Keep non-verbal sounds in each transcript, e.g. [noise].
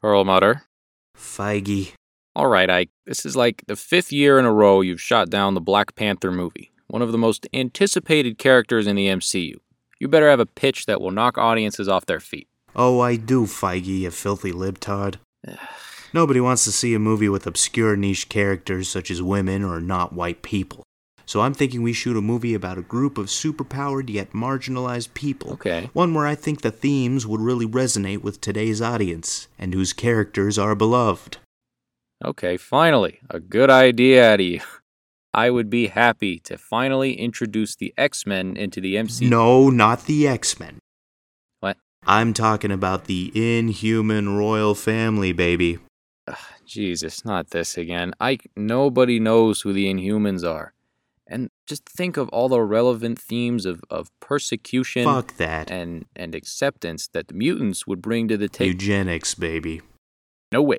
Perlmutter. Feige. All right, Ike. This is like the fifth year in a row you've shot down the Black Panther movie, one of the most anticipated characters in the MCU. You better have a pitch that will knock audiences off their feet. Oh, I do, Feige, you filthy libtard. [sighs] Nobody wants to see a movie with obscure niche characters such as women or not white people. So I'm thinking we shoot a movie about a group of superpowered yet marginalized people. Okay. One where I think the themes would really resonate with today's audience, and whose characters are beloved. Okay, finally, a good idea out of you. I would be happy to finally introduce the X Men into the MCU. No, not the X Men. What? I'm talking about the inhuman royal family, baby. Jesus, not this again. I nobody knows who the Inhumans are. And just think of all the relevant themes of, of persecution Fuck that. and and acceptance that the mutants would bring to the table. Eugenics, baby. No way.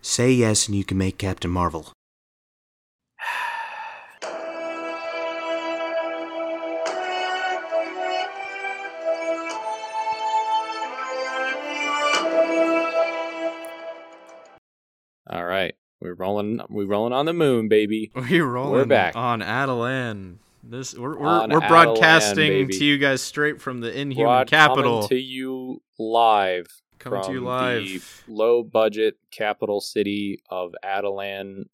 Say yes and you can make Captain Marvel. [sighs] All right. We're rolling we're rolling on the moon, baby. [laughs] We're rolling We're back. on Attilan. This we're we're, we're broadcasting Attilan, to you guys straight from the inhuman Broad- capital. To you live Coming from to you the live. low budget capital city of Attilan,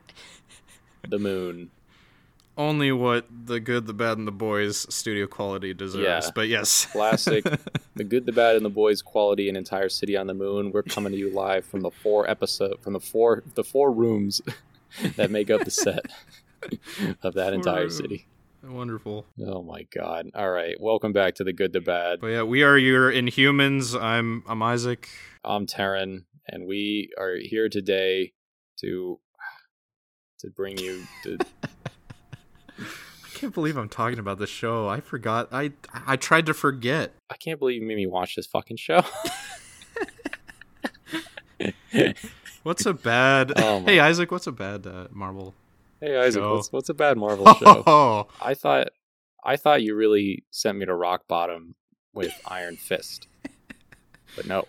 the moon. Only what the good, the bad, and the boys studio quality deserves. Yeah. But yes, [laughs] Classic. the good, the bad, and the boys quality an entire city on the moon. We're coming to you live from the four episode from the four the four rooms [laughs] that make up the set [laughs] of that Four entire city. Wonderful. Oh my god. All right. Welcome back to the good, the bad. But yeah, we are your Inhumans. I'm I'm Isaac. I'm Terren, and we are here today to to bring you the can't believe I'm talking about this show. I forgot. I I tried to forget. I can't believe you made me watch this fucking show. [laughs] What's a bad? Oh hey Isaac, what's a bad uh, Marvel? hey Isaac, Show. what's what's a bad Marvel [laughs] show? Oh, I thought I thought you really sent me to rock bottom with Iron Fist. But no.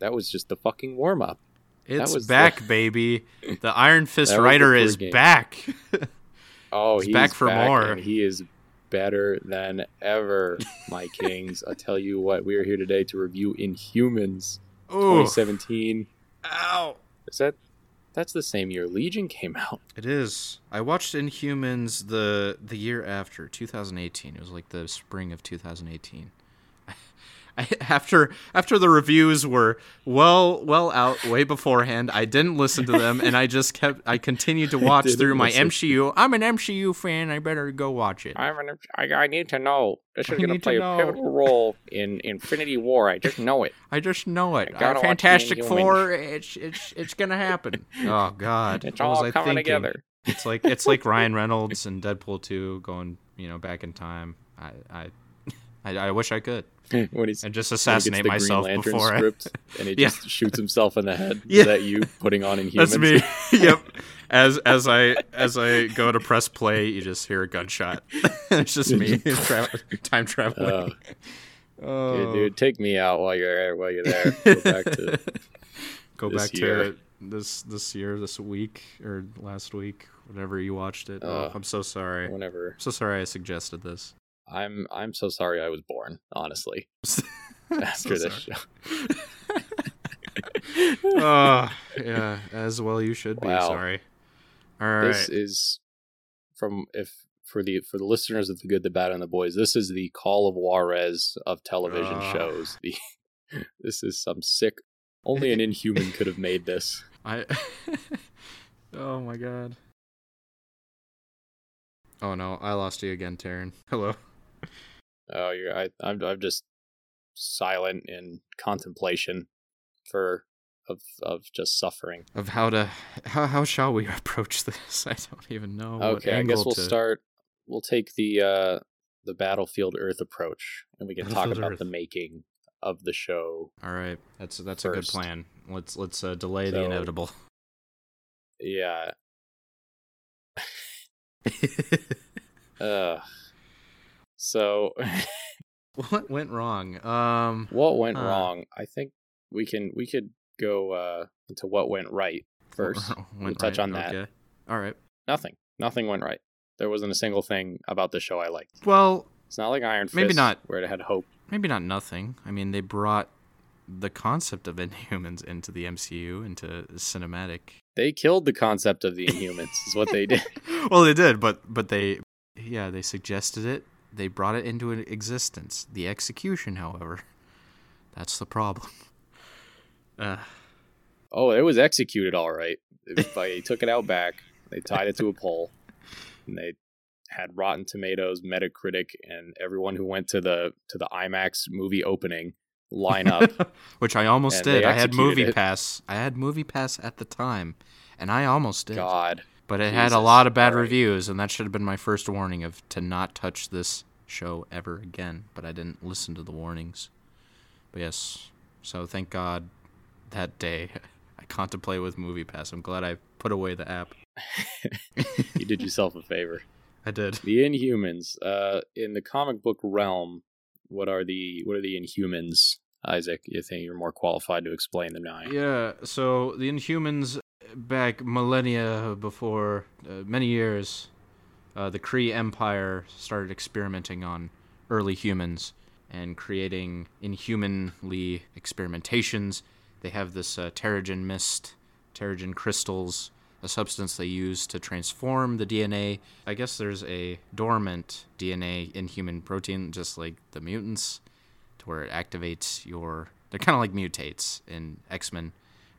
That was just the fucking warm up. it's was the- back, baby. [laughs] The Iron Fist the writer is pregame. back. Oh, He's he's back for more. and he is better than ever, my [laughs] kings. I tell you what, we are here today to review Inhumans Ooh, 2017. ow! Is that that's the same year Legion came out? It is. I watched Inhumans the the year after 2018. It was like the spring of 2018. I, [laughs] after after the reviews were well well out way beforehand, I didn't listen to them, and I just kept I continued to [laughs] watch through my listen. MCU. I'm an MCU fan. I better go watch it. I'm an, I, I need to know. This is going to play a pivotal role in Infinity War. I just know it. I just know it. I gotta watch Fantastic the Four. It's it's it's gonna happen. Oh God! It's What was all I coming thinking? together. It's like it's like Ryan Reynolds and Deadpool 2 going, you know, back in time. I I I, I wish I could [laughs] when he's and just assassinate myself Green Lantern before. I, script and he [laughs] Yeah. just shoots himself in the head. Yeah. Is that you putting on Inhumans? [laughs] that's me. yep. As as I as I go to press play, you just hear a gunshot. it's just me tra- time traveling. Uh, oh, dude, dude, take me out while you're there. While you're there, go back to go this back year. to this this year, this week or last week, whenever you watched it. Uh, oh, I'm so sorry. I'm whenever. so sorry I suggested this. I'm I'm so sorry I was born. Honestly, [laughs] after so this show. oh, [laughs] yeah, as well you should be. Wow. Sorry. All right. This is from if for the for the listeners of the good, the bad, and the boys. This is the Call of Juarez of television Ah. shows. The [laughs] this is some sick. Only an inhuman could have made this. I. oh my god. Oh no, I lost you again, Terren. Hello. Oh, you're I I'm I'm just silent in contemplation for of of just suffering. Of how to how how shall we [laughs] approach this? [laughs] I don't even know. what Okay, I guess we'll to- start. We'll take the uh the battlefield Earth approach, and we can talk about Earth. the making of the show. All right, that's that's a good plan. Let's let's uh, delay the inevitable. [laughs] Yeah. Uh. So, [laughs] what went wrong? Um. what went Huh. wrong? I think we can we could go uh, into what went right first. [laughs] we'll touch on that. Okay. All right. Nothing. Nothing went right. There wasn't a single thing about the show I liked. Well, it's not like Iron Fist, maybe not where it had hope. Maybe not nothing. I mean, they brought the concept of [laughs] Inhumans into the MCU, into cinematic. They killed the concept of the Inhumans. is what they did. well, they did, but but they, yeah, they suggested it. They brought it into existence. The execution, however, [laughs] that's the problem. [laughs] Uh. Oh, it was executed all right. They took it out back. They tied it to a pole, and they had Rotten Tomatoes, Metacritic, and everyone who went to the to the IMAX movie opening line up. [laughs] Which I almost did. I had Movie it. Pass. I had Movie Pass at the time, and I almost did. God. But it Jesus. had a lot of bad right. reviews, and that should have been my first warning of to not touch this show ever again. But I didn't listen to the warnings. But yes, so thank God that day [laughs] I contemplate with Movie Pass. I'm glad I put away the app. [laughs] you did yourself a favor. I did. The Inhumans. Uh, in the comic book realm, what are the what are the Inhumans? Isaac, you think you're more qualified to explain them now? Yeah. So the Inhumans, back millennia before, uh, many years, uh, the Kree Empire started experimenting on early humans and creating inhumanly experimentations. They have this uh, Terrigen mist, Terrigen crystals, a substance they use to transform the DNA. I guess there's a dormant DNA in human protein, just like the mutants, to where it activates your. They're kind of like mutates in X Men,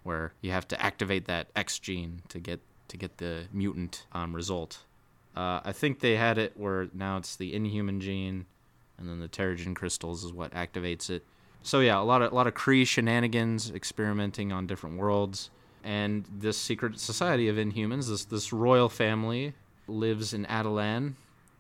where you have to activate that X gene to get to get the mutant um, result. Uh, I think they had it where now it's the Inhuman gene, and then the Terrigen crystals is what activates it. So yeah, a lot of a lot of Kree shenanigans, experimenting on different worlds and this secret society of Inhumans, this this royal family, lives in Attilan,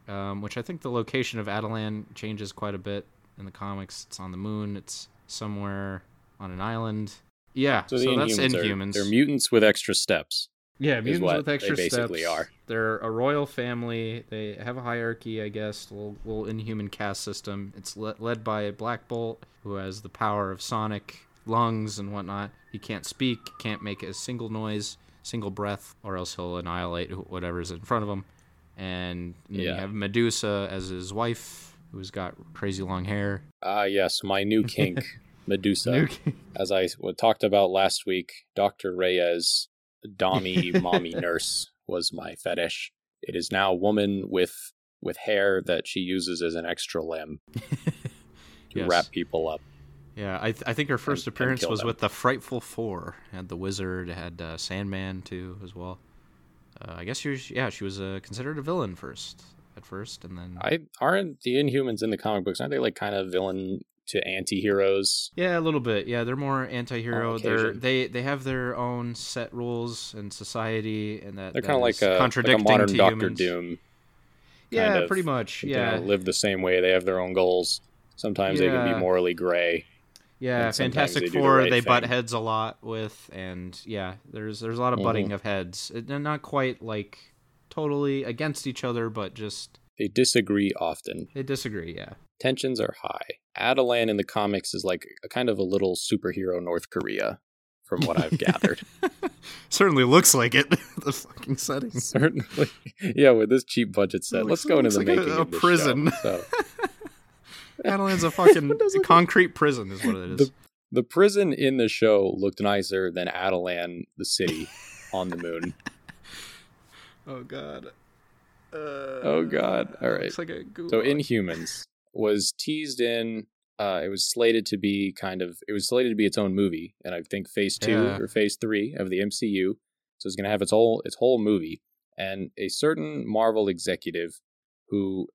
um, which I think the location of Attilan changes quite a bit in the comics. It's on the moon. It's somewhere on an island. Yeah, so, so that's Inhumans. Are, they're mutants with extra steps. Yeah, mutants with extra they basically steps. are. They're a royal family. They have a hierarchy, I guess, little, little inhuman caste system. It's le- led by Black Bolt, who has the power of Sonic lungs and whatnot. He can't speak, can't make a single noise, single breath, or else he'll annihilate whatever's in front of him. And yeah. you have Medusa as his wife, who's got crazy long hair. Ah, uh, yes, my new kink, [laughs] Medusa. [laughs] As I talked about last week, Dr. Reyes, Dommy [laughs] Mommy Nurse, was my fetish. It is now a woman with with hair that she uses as an extra limb [laughs] to yes. wrap people up. Yeah, I, th- I think her first and, appearance and was them. with the Frightful Four. Had the Wizard, had uh, Sandman too as well. Uh, I guess she was yeah she was uh, considered a villain first at first, and then I aren't the Inhumans in the comic books aren't they like kind of villain to anti-heroes? Yeah, a little bit. Yeah, they're more anti-hero. They're they they have their own set rules and society, and that they're kind of like a contradicting like a modern Doctor humans. Doom. Yeah, of, pretty much. Yeah, you know, live the same way. They have their own goals. Sometimes yeah. they can be morally gray. Yeah, Fantastic they Four the right they thing. butt heads a lot with, and yeah, there's there's a lot of butting mm-hmm. of heads. They're not quite like totally against each other, but just they disagree often. They disagree, yeah. Tensions are high. Attilan in the comics is like a kind of a little superhero North Korea, from what I've gathered. [laughs] Certainly looks like it. [laughs] the fucking setting. Certainly, [laughs] yeah. With this cheap budget set, let's go into the like making a, a of prison. Show, so. Attilan's a fucking concrete prison, is what it is. The, the prison in the show looked nicer than Attilan, the city, on the moon. oh god. Uh, oh god. All right. Like so Inhumans was teased in. Uh, it was slated to be kind of. It was slated to be its own movie, and I think Phase Two yeah. or Phase Three of the MCU. So it's going to have its whole its whole movie. And a certain Marvel executive who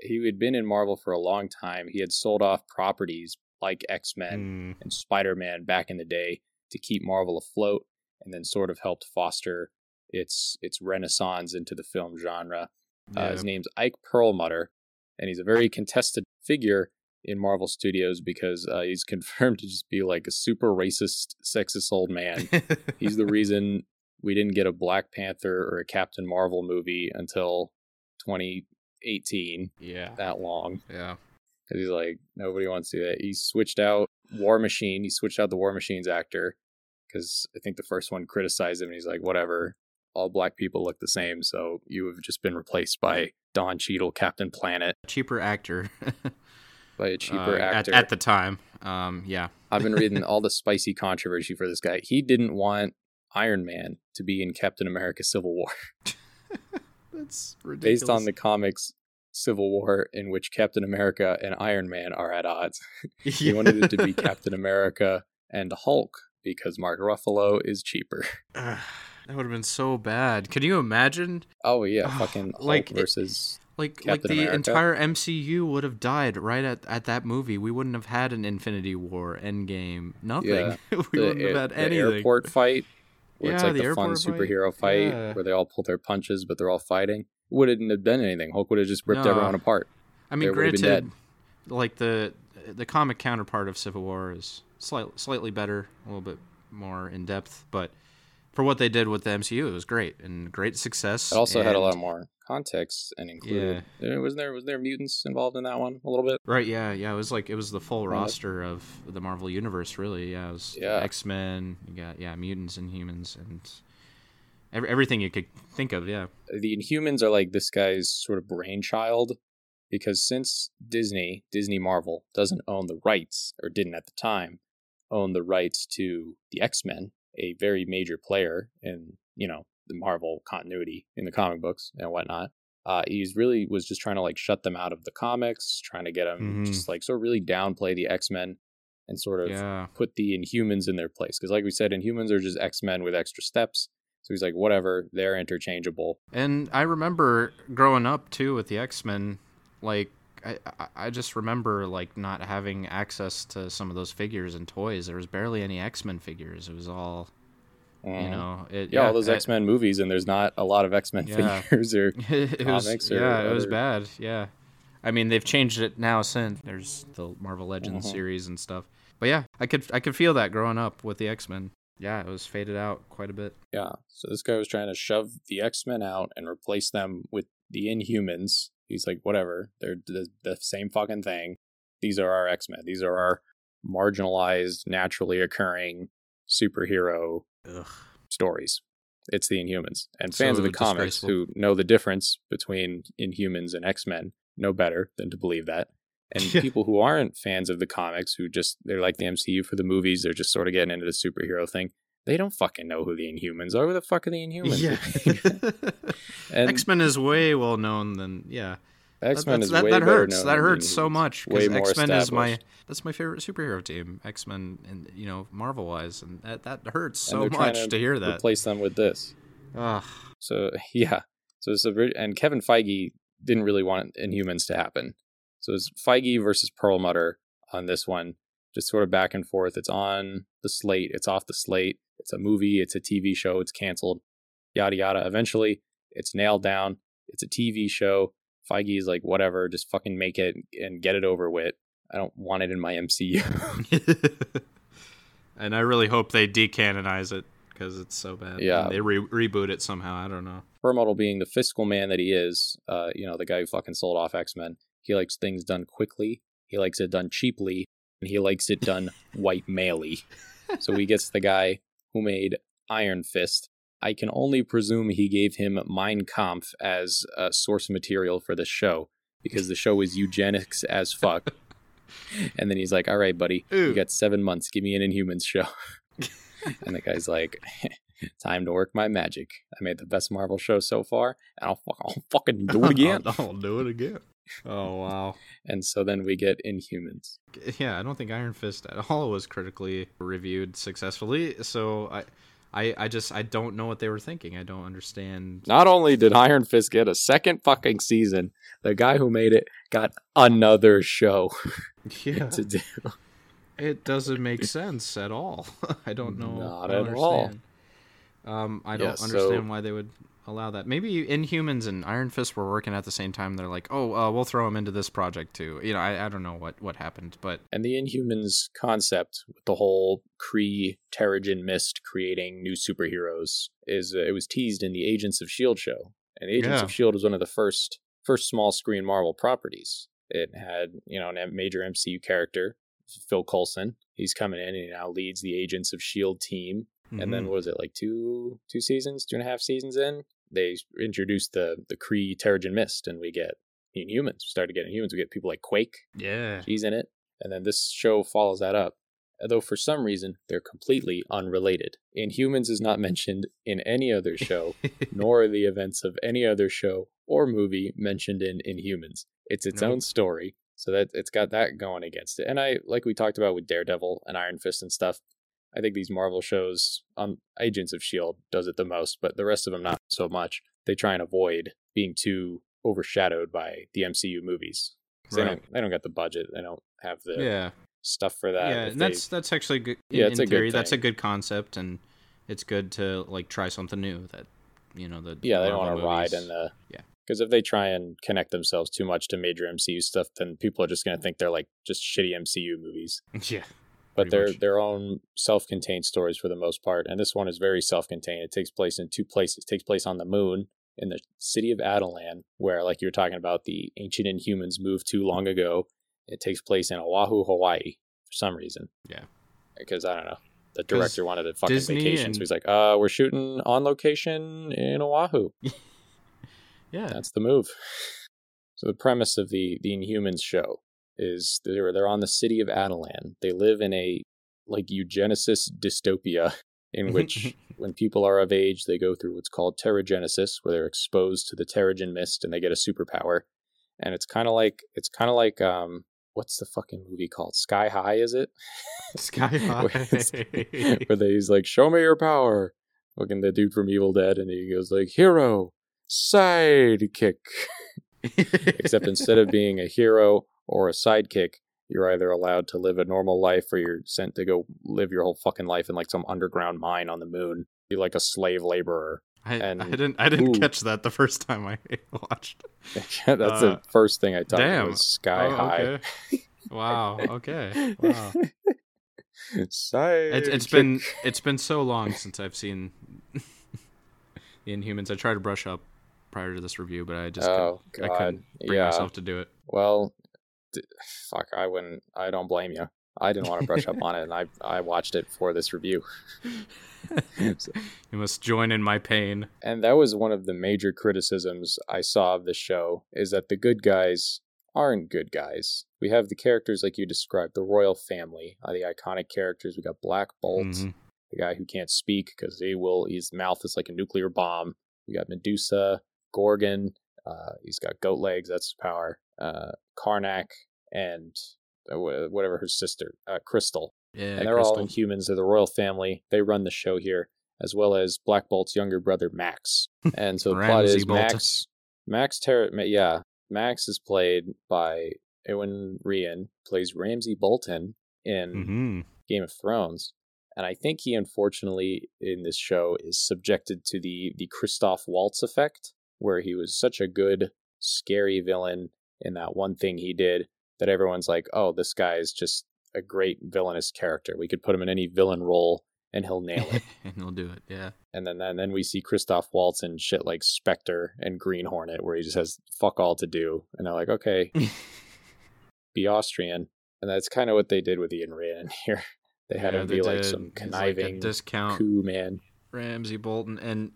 he had been in Marvel for a long time. He had sold off properties like X Men mm. and Spider Man back in the day to keep Marvel afloat, and then sort of helped foster its its renaissance into the film genre. Yeah. Uh, his name's Ike Perlmutter, and he's a very contested figure in Marvel Studios because uh, he's [laughs] confirmed to just be like a super racist, sexist old man. he's the [laughs] reason we didn't get a Black Panther or a Captain Marvel movie until 2018. Yeah. That long. Yeah. Because he's like, nobody wants to do that. He switched out War Machine. He switched out the War Machine's actor because I think the first one criticized him and he's like, whatever, all black people look the same, so you have just been replaced by Don Cheadle, Captain Planet. Cheaper actor. [laughs] by a cheaper uh, actor. At, at, the time. Um, yeah. I've been reading [laughs] all the spicy controversy for this guy. He didn't want Iron Man to be in Captain America Civil War. [laughs] That's ridiculous. Based on the comics Civil War in which Captain America and Iron Man are at odds. he wanted it to be Captain America and Hulk because Mark Ruffalo is cheaper. That would have been so bad. Can you imagine? Oh yeah, fucking Hulk like versus like Captain like the America. entire MCU would have died right at, at that movie. We wouldn't have had an Infinity War, Endgame, nothing. Yeah. [laughs] we the, wouldn't have had the anything. airport fight, where yeah, it's like the, the fun superhero fight, yeah. where they all pull their punches, but they're all fighting. Wouldn't have been anything. Hulk would have just ripped no. everyone apart. I mean, granted, like the the comic counterpart of Civil War is slightly slightly better, a little bit more in depth, but for what they did with the MCU, it was great and great success. It also and, had a lot more context and included. Yeah. There, was there was there mutants involved in that one a little bit? Right. Yeah. Yeah. It was like it was the full roster of the Marvel universe. Really. Yeah. It was yeah. X Men. You got yeah mutants and humans and every, everything you could think of. Yeah. Uh, the Inhumans are like this guy's sort of brainchild because since Disney Disney Marvel doesn't own the rights or didn't at the time own the rights to the X Men, a very major player in you know the Marvel continuity in the comic books and whatnot. Uh, he's really was just trying to like shut them out of the comics, trying to get them mm-hmm. just like so really downplay the X Men and sort of yeah. put the Inhumans in their place. Because like we said, Inhumans are just X Men with extra steps. So he's like, whatever, they're interchangeable. And I remember growing up too with the X Men, like I I just remember like not having access to some of those figures and toys. There was barely any X Men figures. It was all Mm-hmm. You know, it, yeah, yeah, all those X Men movies, and there's not a lot of X Men yeah. [laughs] figures or [laughs] it comics. Was, or yeah, it was bad. Yeah, I mean they've changed it now since there's the Marvel Legends mm-hmm. series and stuff. But yeah, I could I could feel that growing up with the X Men. Yeah, it was faded out quite a bit. Yeah, so this guy was trying to shove the X Men out and replace them with the Inhumans. He's like, whatever, they're the, the same fucking thing. These are our X Men. These are our marginalized, naturally occurring superhero Ugh. stories. It's the Inhumans. And fans so of the comics who know the difference between Inhumans and X Men know better than to believe that. And [laughs] people who aren't fans of the comics, who just, they're like the MCU for the movies, they're just sort of getting into the superhero thing. They don't fucking know who the Inhumans are. Who the fuck are the Inhumans? Yeah. [laughs] X Men is way well known than, yeah. X Men is that, way that hurts. That hurts so much because X Men is my that's my favorite superhero team. X Men and you know Marvel wise, and that that hurts so much to, to, hear that. Replace them with this. Ugh. So [laughs] yeah, so it's a and Kevin Feige didn't really want Inhumans to happen. So it's Feige versus Perlmutter on this one, just sort of back and forth. It's on the slate. It's off the slate. It's a movie. It's a TV show. It's canceled. Yada yada. Eventually, it's nailed down. It's a TV show Feige is like, whatever, just fucking make it and get it over with. I don't want it in my MCU. [laughs] and I really hope they decanonize it because it's so bad. Yeah, and they re- reboot it somehow. I don't know. Perlmutter being the fiscal man that he is, uh, you know, the guy who fucking sold off X Men. He likes things done quickly. He likes it done cheaply, he likes it done white maley. So he gets the guy who made Iron Fist, I can only presume he gave him Mein Kampf as a source material for the show because the show is eugenics as fuck. [laughs] and then he's like, "All right, buddy, Ooh. you got seven months. Give me an Inhumans show." [laughs] and the guy's like, [laughs] "Time to work my magic. I made the best Marvel show so far, and I'll, I'll fucking do it again. I'll, I'll do it again." Oh wow! [laughs] and so then we get Inhumans. Yeah, I don't think Iron Fist at all was critically reviewed successfully. So I I, I just I don't know what they were thinking. I don't understand. Not only did Iron Fist get a second fucking season, the guy who made it got another show [laughs] yeah. to do. It doesn't make sense at all. [laughs] I don't know. Not don't at all. Um, I don't yeah, understand so, why they would allow that. Maybe Inhumans and Iron Fist were working at the same time. They're like, oh, uh, we'll throw them into this project too. You know, I, I don't know what, what happened, but and the Inhumans concept with the whole Kree Terrigen Mist creating new superheroes is uh, it was teased in the Agents of Shield show, and Agents yeah. of Shield was one of the first first small screen Marvel properties. It had you know a major MCU character, Phil Coulson. He's coming in and he now leads the Agents of Shield team mm-hmm. and then mm-hmm. what was it like two two seasons, two and a half seasons in, they introduced the the Kree Terrigen Mist, and we get Inhumans. We started getting humans. We get people like Quake. Yeah, she's in it, and then this show follows that up. Though for some reason they're completely unrelated. Inhumans is not [laughs] mentioned in any other show, [laughs] nor are the events of any other show or movie mentioned in Inhumans. It's its nope. own story, so that it's got that going against it. And I like we talked about with Daredevil and Iron Fist and stuff. I think these Marvel shows on um, Agents of Shield does it the most, but the rest of them not so much. They try and avoid being too overshadowed by the MCU movies. Right. They don't they don't get the budget. They don't have the yeah stuff for that. Yeah, and that's they, that's actually good. In, yeah, it's in a theory, good that's a good concept, and it's good to like try something new. That you know the yeah they don't want to ride in the yeah because if they try and connect themselves too much to major MCU stuff, then people are just going to think they're like just shitty MCU movies. [laughs] Yeah. But they're much. their own self-contained stories for the most part, and this one is very self-contained. It takes place in two places. It takes place on the moon in the city of Attilan, where, like you were talking about, the ancient Inhumans moved to long ago. It takes place in Oahu, Hawaii, for some reason. Yeah. Because I don't know. The director wanted a fucking Disney vacation, and... so he's like, "Uh, we're shooting on location in Oahu." [laughs] yeah, that's the move. So the premise of the the Inhumans show is they're they're on the city of Attilan. They live in a like eugenicist dystopia [laughs] in which [laughs] when people are of age, they go through what's called Terrigenesis, where they're exposed to the Terrigen mist and they get a superpower. And it's kind of like it's kind of like um what's the fucking movie called? Sky High, is it? Sky [laughs] High. where they, he's like, "Show me your power." Looking the dude from Evil Dead, and he goes like, "Hero, sidekick." Except instead of being a hero or a sidekick, you're either allowed to live a normal life or you're sent to go live your whole fucking life in like some underground mine on the moon. Be like a slave laborer. I, and, I didn't I didn't ooh. catch that the first time I [laughs] watched. yeah, [laughs] that's uh, the first thing I thought damn. was Sky oh, High. Okay. wow. Okay. Wow. Side [laughs] it's, it's been it's been so long since I've seen the Inhumans. I tried to brush up prior to this review, but I just oh, couldn't, I couldn't bring yeah. myself to do it. Well, fuck, I wouldn't. I don't blame you. I didn't want to brush up on it, and I I watched it for this review. [laughs] so, you must join in my pain. And that was one of the major criticisms I saw of the show is that the good guys aren't good guys. We have the characters like you described, the royal family, uh, the iconic characters. We got Black Bolt, mm-hmm. the guy who can't speak because he will. His mouth is like a nuclear bomb. We got Medusa, Gorgon. Uh, he's got goat legs. That's his power. Uh, Karnak and uh, whatever her sister, uh, Crystal. Yeah, and they're Crystal. all Inhumans. They're the royal family. They run the show here, as well as Black Bolt's younger brother Max. [laughs] And so the plot is Max. Max Terra. Yeah, Max is played by Iwan Rheon. Plays Ramsay Bolton in mm-hmm. Game of Thrones, and I think he unfortunately in this show is subjected to the the Christoph Waltz effect, where he was such a good scary villain in that one thing he did that everyone's like, oh, this guy is just a great villainous character. We could put him in any villain role and he'll nail it. [laughs] and he'll do it, yeah. And then, and then we see Christoph Waltz in shit like Spectre and Green Hornet, where he just has fuck all to do. And they're like, okay, [laughs] be Austrian. And that's kind of what they did with Ian Rheon [laughs] here. They had yeah, him be like some conniving like discount coup man. Ramsay Bolton. And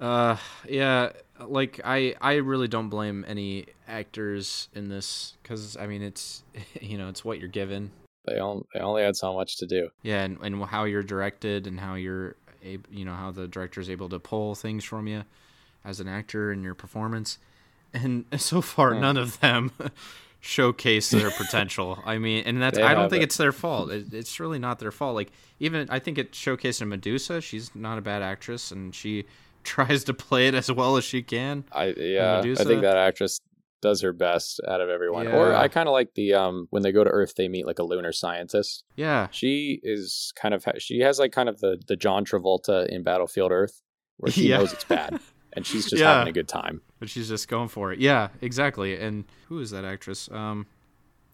uh, yeah, like I I really don't blame any actors in this because I mean it's [laughs] you know it's what you're given. They only they only had so much to do. Yeah, and, and how you're directed and how you're able, you know how the director is able to pull things from you as an actor in your performance, and [laughs] so far hmm. none of them [laughs] showcase their potential. I mean, and that's I don't think it. it's their fault. It, it's really not their fault. Like even I think it showcased in Medusa. She's not a bad actress, and she tries to play it as well as she can. I yeah, I think that actress does her best out of everyone. Yeah. Or I kind of like the um when they go to Earth, they meet like a lunar scientist. Yeah, she is kind of she has like kind of the the John Travolta in Battlefield Earth, where she [laughs] yeah. knows it's bad. And she's just yeah. having a good time. But she's just going for it. Yeah, exactly. And who is that actress? Um,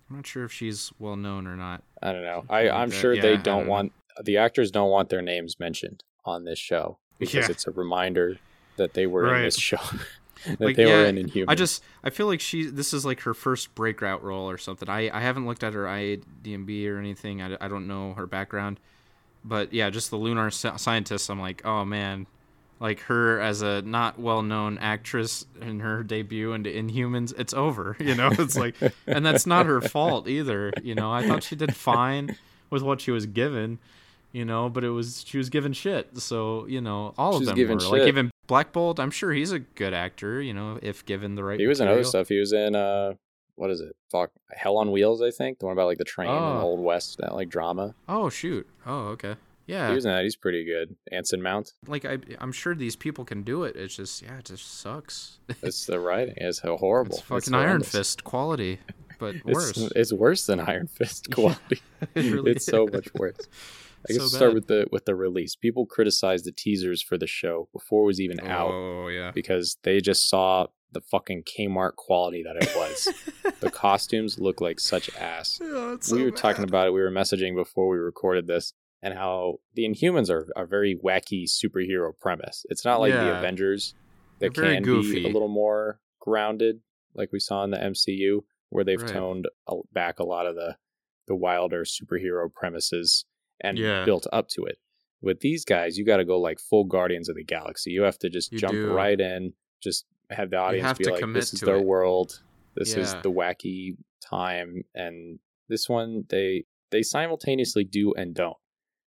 I'm not sure if she's well known or not. I don't know. I, I'm sure they don't, don't want the actors don't want their names mentioned on this show because yeah. it's a reminder that they were right. in this show. [laughs] that like, they yeah, were in Inhuman. I just I feel like she this is like her first breakout role or something. I I haven't looked at her IMDb or anything. I, I don't know her background, but yeah, just the lunar scientist. I'm like, oh man, like her as a not well-known actress in her debut into Inhumans, it's over. [laughs] You know, it's like, and that's not her [laughs] fault either. You know, I thought she did fine with what she was given. You know, but it was she was given shit. So you know, all She's of them were shit. like even Black Bolt. I'm sure he's a good actor. You know, if given the right. He was material. in other stuff. He was in uh, what is it? Fuck, Hell on Wheels. I think the one about like the train oh. the oh. old west, that like drama. Oh shoot. Oh okay. Yeah, he was in that. He's pretty good. Anson Mount. Like I, I'm sure these people can do it. It's just, yeah, it just sucks. it's the writing. It's [laughs] horrible. It's fucking it's Iron Fist quality, but [laughs] worse. It's, it's, worse than Iron Fist [laughs] quality. it really it's is. so much worse. I guess so start with the with the release. People criticized the teasers for the show before it was even oh, out. Oh yeah, because they just saw the fucking Kmart quality that it was. the [laughs] costumes look like such ass. [laughs] So we were bad. talking about it. We were messaging before we recorded this and how the Inhumans are a very wacky superhero premise. It's not like yeah. the Avengers that can be a little more grounded, like we saw in the MCU, where they've right. toned back a lot of the the wilder superhero premises and yeah. built up to it. With these guys, you got to go like full Guardians of the Galaxy. You have to just you jump do. right in, just have the audience have be like, "This is their it. world. This yeah. is the wacky time." And this one, they they simultaneously do and don't.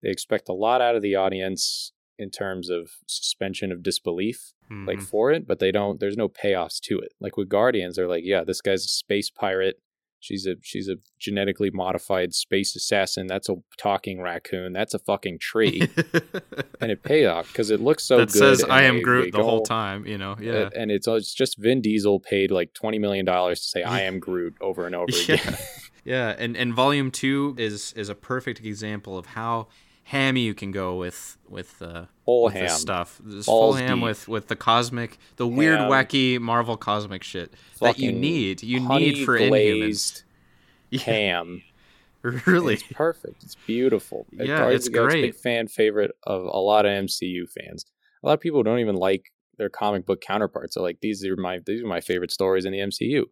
They expect a lot out of the audience in terms of suspension of disbelief, mm-hmm. like for it, but they don't. There's no payoffs to it. Like with Guardians, they're like, yeah, this guy's a space pirate. She's a she's a genetically modified space assassin. That's a talking raccoon. That's a fucking tree, [laughs] and it paid off because it looks so that good. says I am Groot the whole time. You know, yeah. And it's it's just Vin Diesel paid like twenty million dollars to say I am Groot over and over [laughs] yeah. again. yeah, and and Volume Two is is a perfect example of how hammy you can go with with uh whole with ham stuff. This full ham deep. with with the cosmic, the ham. weird, wacky Marvel cosmic shit Fucking that you need. You need for glazed [laughs] Inhumans. Ham. [laughs] really, it's perfect. It's beautiful. Yeah, it's, it's great. big fan favorite of a lot of MCU fans. A lot of people don't even like their comic book counterparts. They're like, these are my these are my favorite stories in the MCU.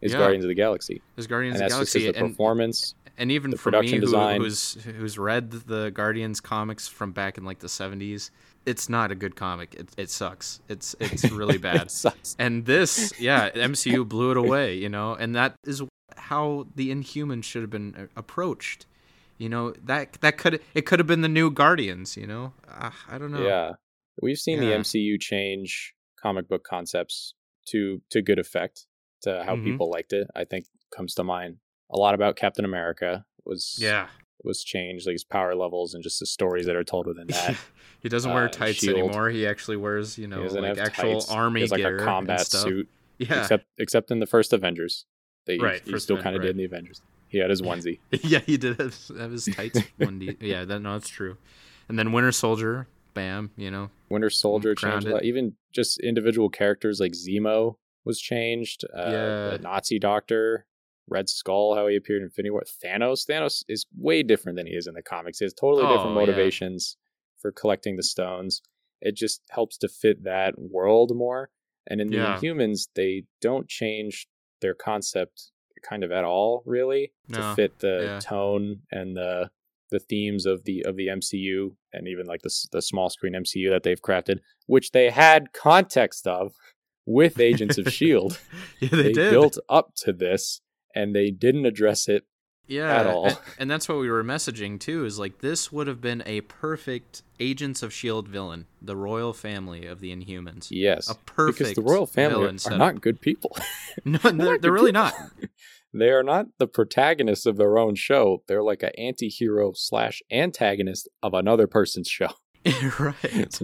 Is yeah. Guardians of the Galaxy. Is Guardians and of the Galaxy. Just the performance and even for me who, who's who's read the Guardians comics from back in like the 70s, it's not a good comic. It, it sucks. It's it's [laughs] really bad. it sucks. And this, yeah, MCU blew it away, you know, and that is how the Inhumans should have been uh, approached. You know, that that could it could have been the new Guardians, you know? Uh, I don't know. Yeah. We've seen yeah. the MCU change comic book concepts to to good effect to how mm-hmm. people liked it. I think comes to mind a lot about Captain America was yeah was changed, like his power levels and just the stories that are told within [laughs] that. he doesn't uh, wear tights shield. anymore. He actually wears, you know, like actual tights. army he like a combat suit. [laughs] Yeah. Except except in the first Avengers. They right, he, he still kind of right. did in the Avengers. He had his onesie. [laughs] yeah, he did have, have his tights onesie. yeah, that no, that's true. And then Winter Soldier, bam, you know. Winter Soldier changed a lot. Even just individual characters like Zemo was changed. Uh, yeah. The Nazi doctor Red Skull, how he appeared in Infinity War. Thanos, Thanos is way different than he is in the comics. He has totally oh, different motivations yeah. for collecting the stones. It just helps to fit that world more. And in the yeah. Inhumans, they don't change their concept kind of at all, really, no. to fit the yeah. tone and the the themes of the of the MCU and even like the the small screen MCU that they've crafted, which they had context of with Agents of Shield. [laughs] yeah, they, they built up to this and they didn't address it yeah, at all. And, [laughs] and, that's what we were messaging too. Is like this would have been a perfect Agents of Shield villain, the royal family of the Inhumans. Yes, a perfect because the royal family are setup. not good people. [laughs] [laughs] no, they're, they're, they're really people. not. they are not the protagonists of their own show. They're like an anti-hero slash antagonist of another person's show. right.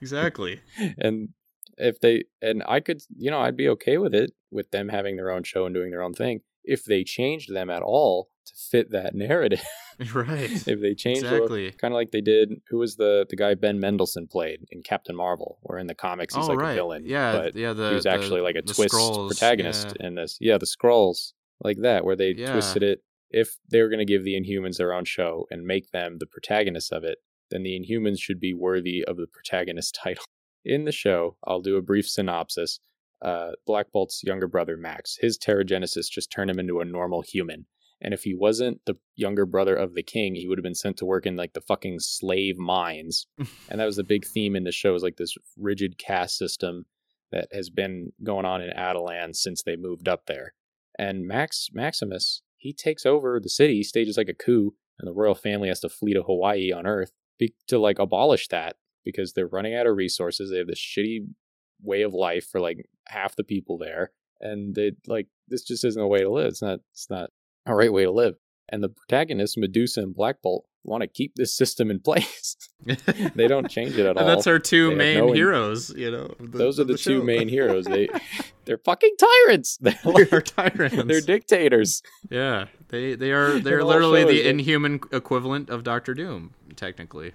exactly. And if they and I could, you know, I'd be okay with it with them having their own show and doing their own thing if they changed them at all to fit that [laughs] narrative. right. if they changed exactly. kind of like they did who was the the guy Ben Mendelsohn played in Captain Marvel or in the comics he's oh, like right. a villain. Yeah, but yeah, the, he was actually the, like a twist Skrulls, protagonist yeah. in this. Yeah, the Skrulls like that where they yeah. twisted it if they were going to give the Inhumans their own show and make them the protagonists of it, then the Inhumans should be worthy of the protagonist [laughs] title. In the show, I'll do a brief synopsis. Uh, Black Bolt's younger brother, Max, his Terrigenesis just turned him into a normal human. And if he wasn't the younger brother of the king, he would have been sent to work in like the fucking slave mines. [laughs] and that was the big theme in the show is like this rigid caste system that has been going on in Attilan since they moved up there. And Max Maximus, he takes over the city, stages like a coup, and the royal family has to flee to Hawaii on Earth to like abolish that because they're running out of resources. They have this shitty way of life for like half the people there, and they like this just isn't a way to live. It's not. It's not a right way to live. And the protagonists, Medusa and Black Bolt, want to keep this system in [laughs] place. [laughs] they don't change it at all. And that's our two they main no heroes. You know, the, those are the, the two main heroes. They [laughs] they're fucking tyrants. They're, like, they're tyrants. They're dictators. Yeah, they they are. They're literally the inhuman equivalent of Doctor Doom, technically.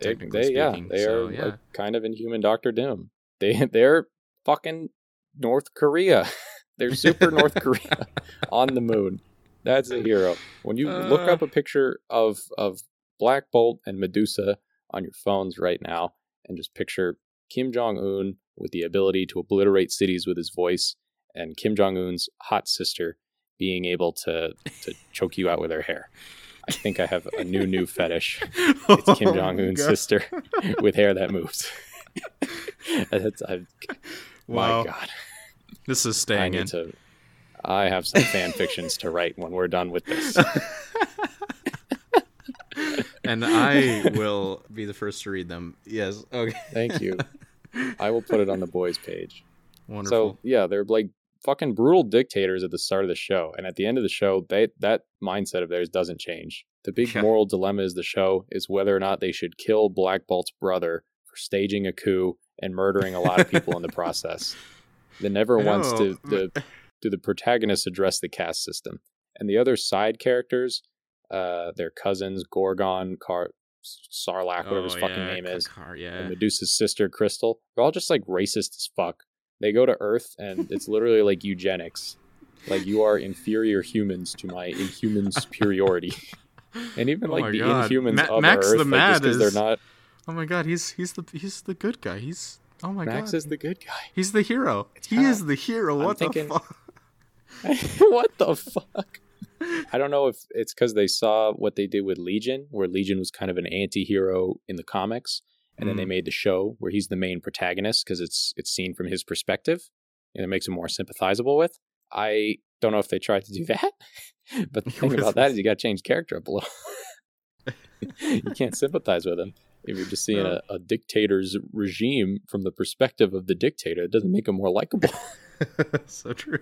Technically they, speaking. Yeah, they so, are yeah. kind of inhuman Doctor Doom. They [laughs] they're fucking North Korea. [laughs] they're super North [laughs] Korea on the moon. That's a hero. When you uh, look up a picture of of Black Bolt and Medusa on your phones right now, and just picture Kim Jong Un with the ability to obliterate cities with his voice, and Kim Jong Un's hot sister being able to to choke you out with her hair. I think I have a new new fetish. [laughs] It's Kim Jong Un's oh, sister [laughs] with hair that moves. That's, I, wow. My God, this is staying I in. To, I have some fan fictions to write when we're done with this. [laughs] and I will be the first to read them. Yes. Okay. Thank you. I will put it on the boys page. Wonderful. So yeah, they're like fucking brutal dictators at the start of the show, and at the end of the show, they that mindset of theirs doesn't change. The big yeah. moral dilemma is the show is whether or not they should kill Black Bolt's brother for staging a coup and murdering a lot of people in the [laughs] process. They never wants to the do the protagonists address the caste system, and the other side characters, uh, their cousins Gorgon, Car- Sarlacc, whatever oh, his fucking yeah, name is, Car- yeah. and Medusa's sister Crystal. They're all just like racist as fuck. They go to Earth, and [laughs] it's literally like eugenics. Like you are inferior humans to my inhuman superiority. [laughs] and even oh like the god. Inhumans Ma- of Max Earth, the Mad like, is, they're not. Oh my god, he's he's the he's the good guy. He's oh my Max god. Max is the good guy. He's the hero. It's he is the hero. What I'm the thinking, fuck? [laughs] what the fuck? I don't know if it's because they saw what they did with Legion, where Legion was kind of an anti-hero in the comics, and mm. then they mm. made the show where he's the main protagonist because it's it's seen from his perspective, and it makes him more sympathizable with. I don't know if they tried to do [laughs] that, but the [laughs] thing about that is you got to change character up a little. [laughs] you can't sympathize with him if you're just seeing a, a dictator's regime from the perspective of the dictator. It doesn't make him more likable. so true.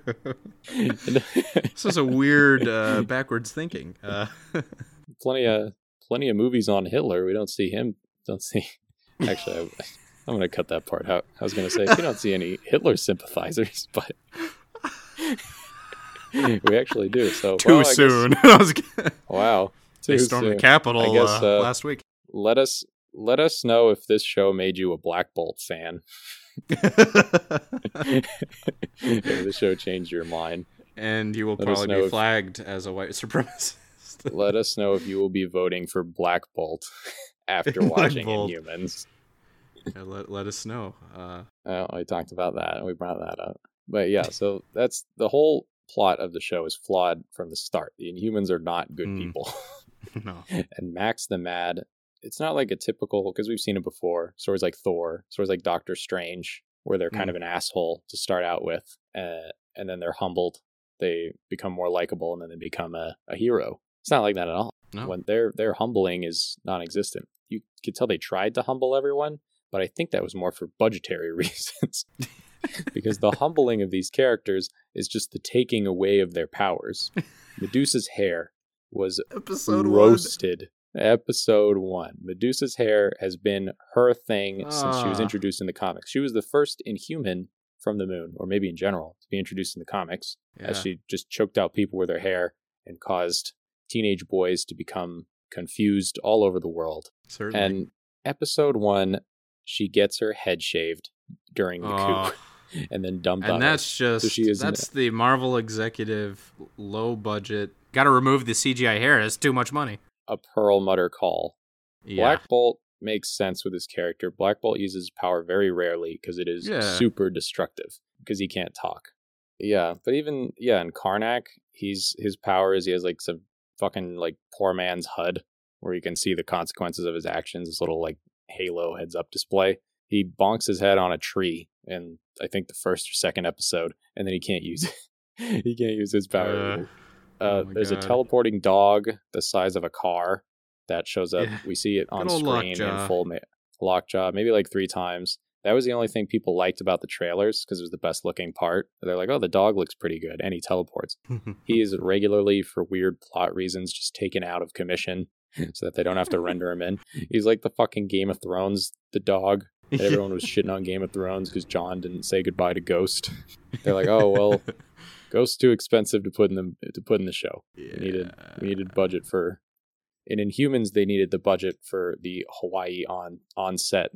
this is a weird uh, backwards thinking. Uh, plenty of plenty of movies on Hitler. We don't see him. Don't see. Actually, I, am going to cut that part out. I was going to say we don't see any Hitler sympathizers, [laughs] but [laughs] we actually do. So too well, soon. [laughs] Guess, wow, too they stormed soon. the Capitol guess, uh, uh, last week. Let us let us know if this show made you a Black Bolt fan. the show changed your mind. And you will Let probably be flagged if, as a white supremacist. let us know if you will be voting for Black Bolt after [laughs] watching. Inhumans. Yeah, let, let us know. Uh, oh, we talked about that. And we brought that up. But yeah, so that's the whole plot of the show is flawed from the start. The Inhumans are not good mm. people. [laughs] no. [laughs] And Max the Mad it's not like a typical because we've seen it before. Stories like Thor, stories like Doctor Strange, where they're kind mm. of an asshole to start out with, uh, and then they're humbled. They become more likable, and then they become a, a hero. It's not like that at all. No. When their their humbling is non-existent. You could tell they tried to humble everyone, but I think that was more for budgetary [laughs] reasons. because the humbling of these characters is just the taking away of their powers. Medusa's hair was Episode roasted Episode one. Medusa's hair has been her thing since she was ah. introduced in the comics. She was the first inhuman from the moon, or maybe in general, to be introduced in the comics, yeah. as she just choked out people with her hair and caused teenage boys to become confused all over the world. Certainly. And episode one, she gets her head shaved during the coup. Ah. [laughs] and then dumped and that's her. just so that's the Marvel executive low budget. Got to remove the CGI hair. It's too much money a Perlmutter call. Yeah. Black Bolt makes sense with his character. Black Bolt uses power very rarely because it is yeah. super destructive because he can't talk. Yeah, but even yeah, in Karnak, he's his power is he has like some fucking like poor man's HUD where you can see the consequences of his actions. This little like halo heads up display. He bonks his head on a tree in I think the first or second episode, and then he can't use it. [laughs] he can't use his power. Uh, uh, oh there's God. a teleporting dog the size of a car that shows up. Yeah. We see it on screen in full ma- lockjaw, maybe like three times. That was the only thing people liked about the trailers because it was the best looking part. They're like, oh, the dog looks pretty good, and he teleports. [laughs] he is regularly, for weird plot reasons, just taken out of commission [laughs] so that they don't have to render him in. He's like the fucking Game of Thrones, the dog. [laughs] Everyone was shitting on Game of Thrones because Jon didn't say goodbye to Ghost. They're like, oh well, Ghost's too expensive to put in the to put in the show. Yeah. We needed we needed budget for. And Inhumans, they needed the budget for the Hawaii on on set.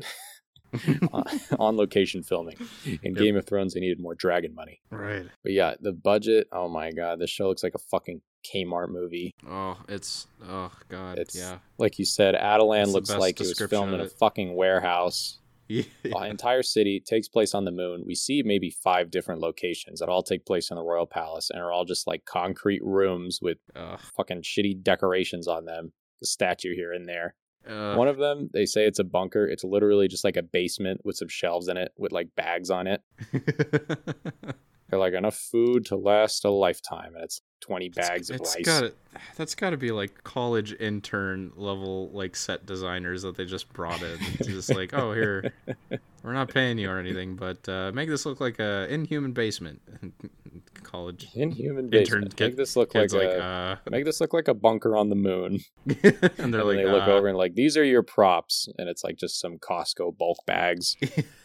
[laughs] on location filming. In yep. Game of Thrones, they needed more dragon money. Right. But yeah, the budget. Oh my god, this show looks like a fucking Kmart movie. Oh, it's oh god, it's, yeah. Like you said, Attilan looks like it was filmed in a fucking warehouse. [laughs] Yeah. The entire city takes place on the moon. We see maybe five different locations that all take place in the royal palace and are all just like concrete rooms with uh, fucking shitty decorations on them. The statue here and there. Uh, One of them, they say it's a bunker. It's literally just like a basement with some shelves in it with like bags on it. [laughs] They're like enough food to last a lifetime, and it's twenty bags it's, of rice. Gotta, that's got to be like college intern level like set designers that they just brought in. It's just like, oh, here, [laughs] we're not paying you or anything, but uh, make this look like a inhuman basement. [laughs] college inhuman basement. Intern, make this look like, like a uh, make this look like a bunker on the moon. [laughs] and they're and like, they look uh, over and like these are your props, and it's like just some Costco bulk bags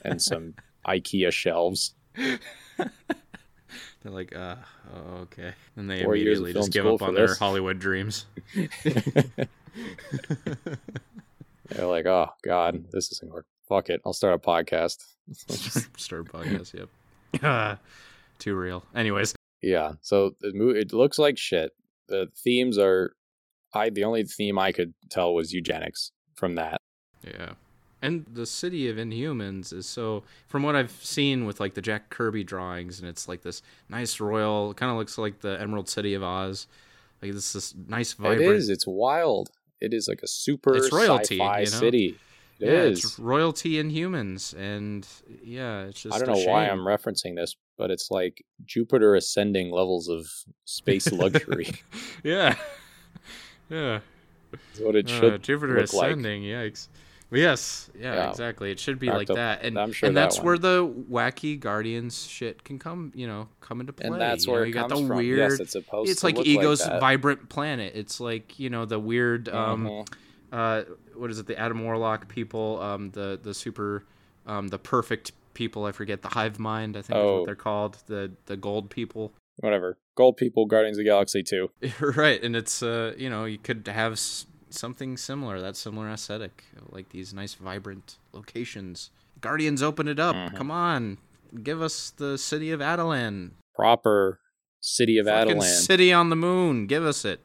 and [laughs] some IKEA shelves. [laughs] They're like, uh, oh, okay. And they Four immediately just give up on this. their Hollywood dreams. They're like, oh, God, this isn't work. Fuck it. I'll start a podcast. start a podcast, yep. Uh, too real. Anyways. Yeah. So the movie, it looks like shit. The themes are, I the only theme I could tell was eugenics from that. Yeah and the city of inhumans is so from what i've seen with like the jack kirby drawings and it's like this nice royal kind of looks like the emerald city of oz like this this nice vibrant it is it's wild it is like a super it's royalty sci-fi you know? city it yeah, is. it's royalty in humans and yeah it's just i don't know why i'm referencing this but it's like jupiter ascending levels of space luxury [laughs] yeah yeah That's what it should uh, jupiter ascending like. yikes Yes, yeah, yeah, exactly. It should be like up, that, and sure and that's that where the wacky Guardians shit can come, you know, come into play. And that's you where know, you got the from. weird. Yes, it's supposed. It's like Ego's like vibrant planet. It's like you know the weird. Um, mm-hmm. Uh, what is it? The Adam Warlock people. Um, the the super, um, the perfect people. I forget the Hive Mind. I think oh. is what oh. they're called. The the gold people. Whatever. Gold people, Guardians of the Galaxy too. [laughs] right, and it's uh, you know, you could have something similar, that similar aesthetic, like these nice, vibrant locations. Guardians, open it up. Mm-hmm. Come on, give us the city of Attilan. Proper city of fucking Attilan. City on the moon. Give us it.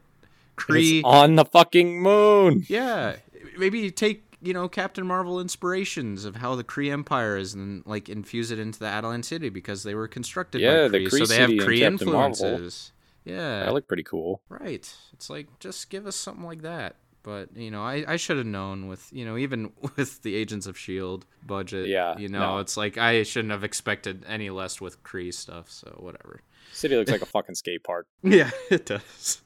Kree on the fucking moon. Yeah, maybe take you know Captain Marvel inspirations of how the Kree Empire is, and like infuse it into the Attilan city because they were constructed yeah, by Kree, the Kree so they have Kree influences. Yeah, that looked pretty cool. Right. It's like just give us something like that but you know i, I should have known with you know even [laughs] with the agents of shield budget yeah you know no. it's like i shouldn't have expected any less with Kree stuff so whatever city looks like a [laughs] fucking skate park yeah [laughs] it does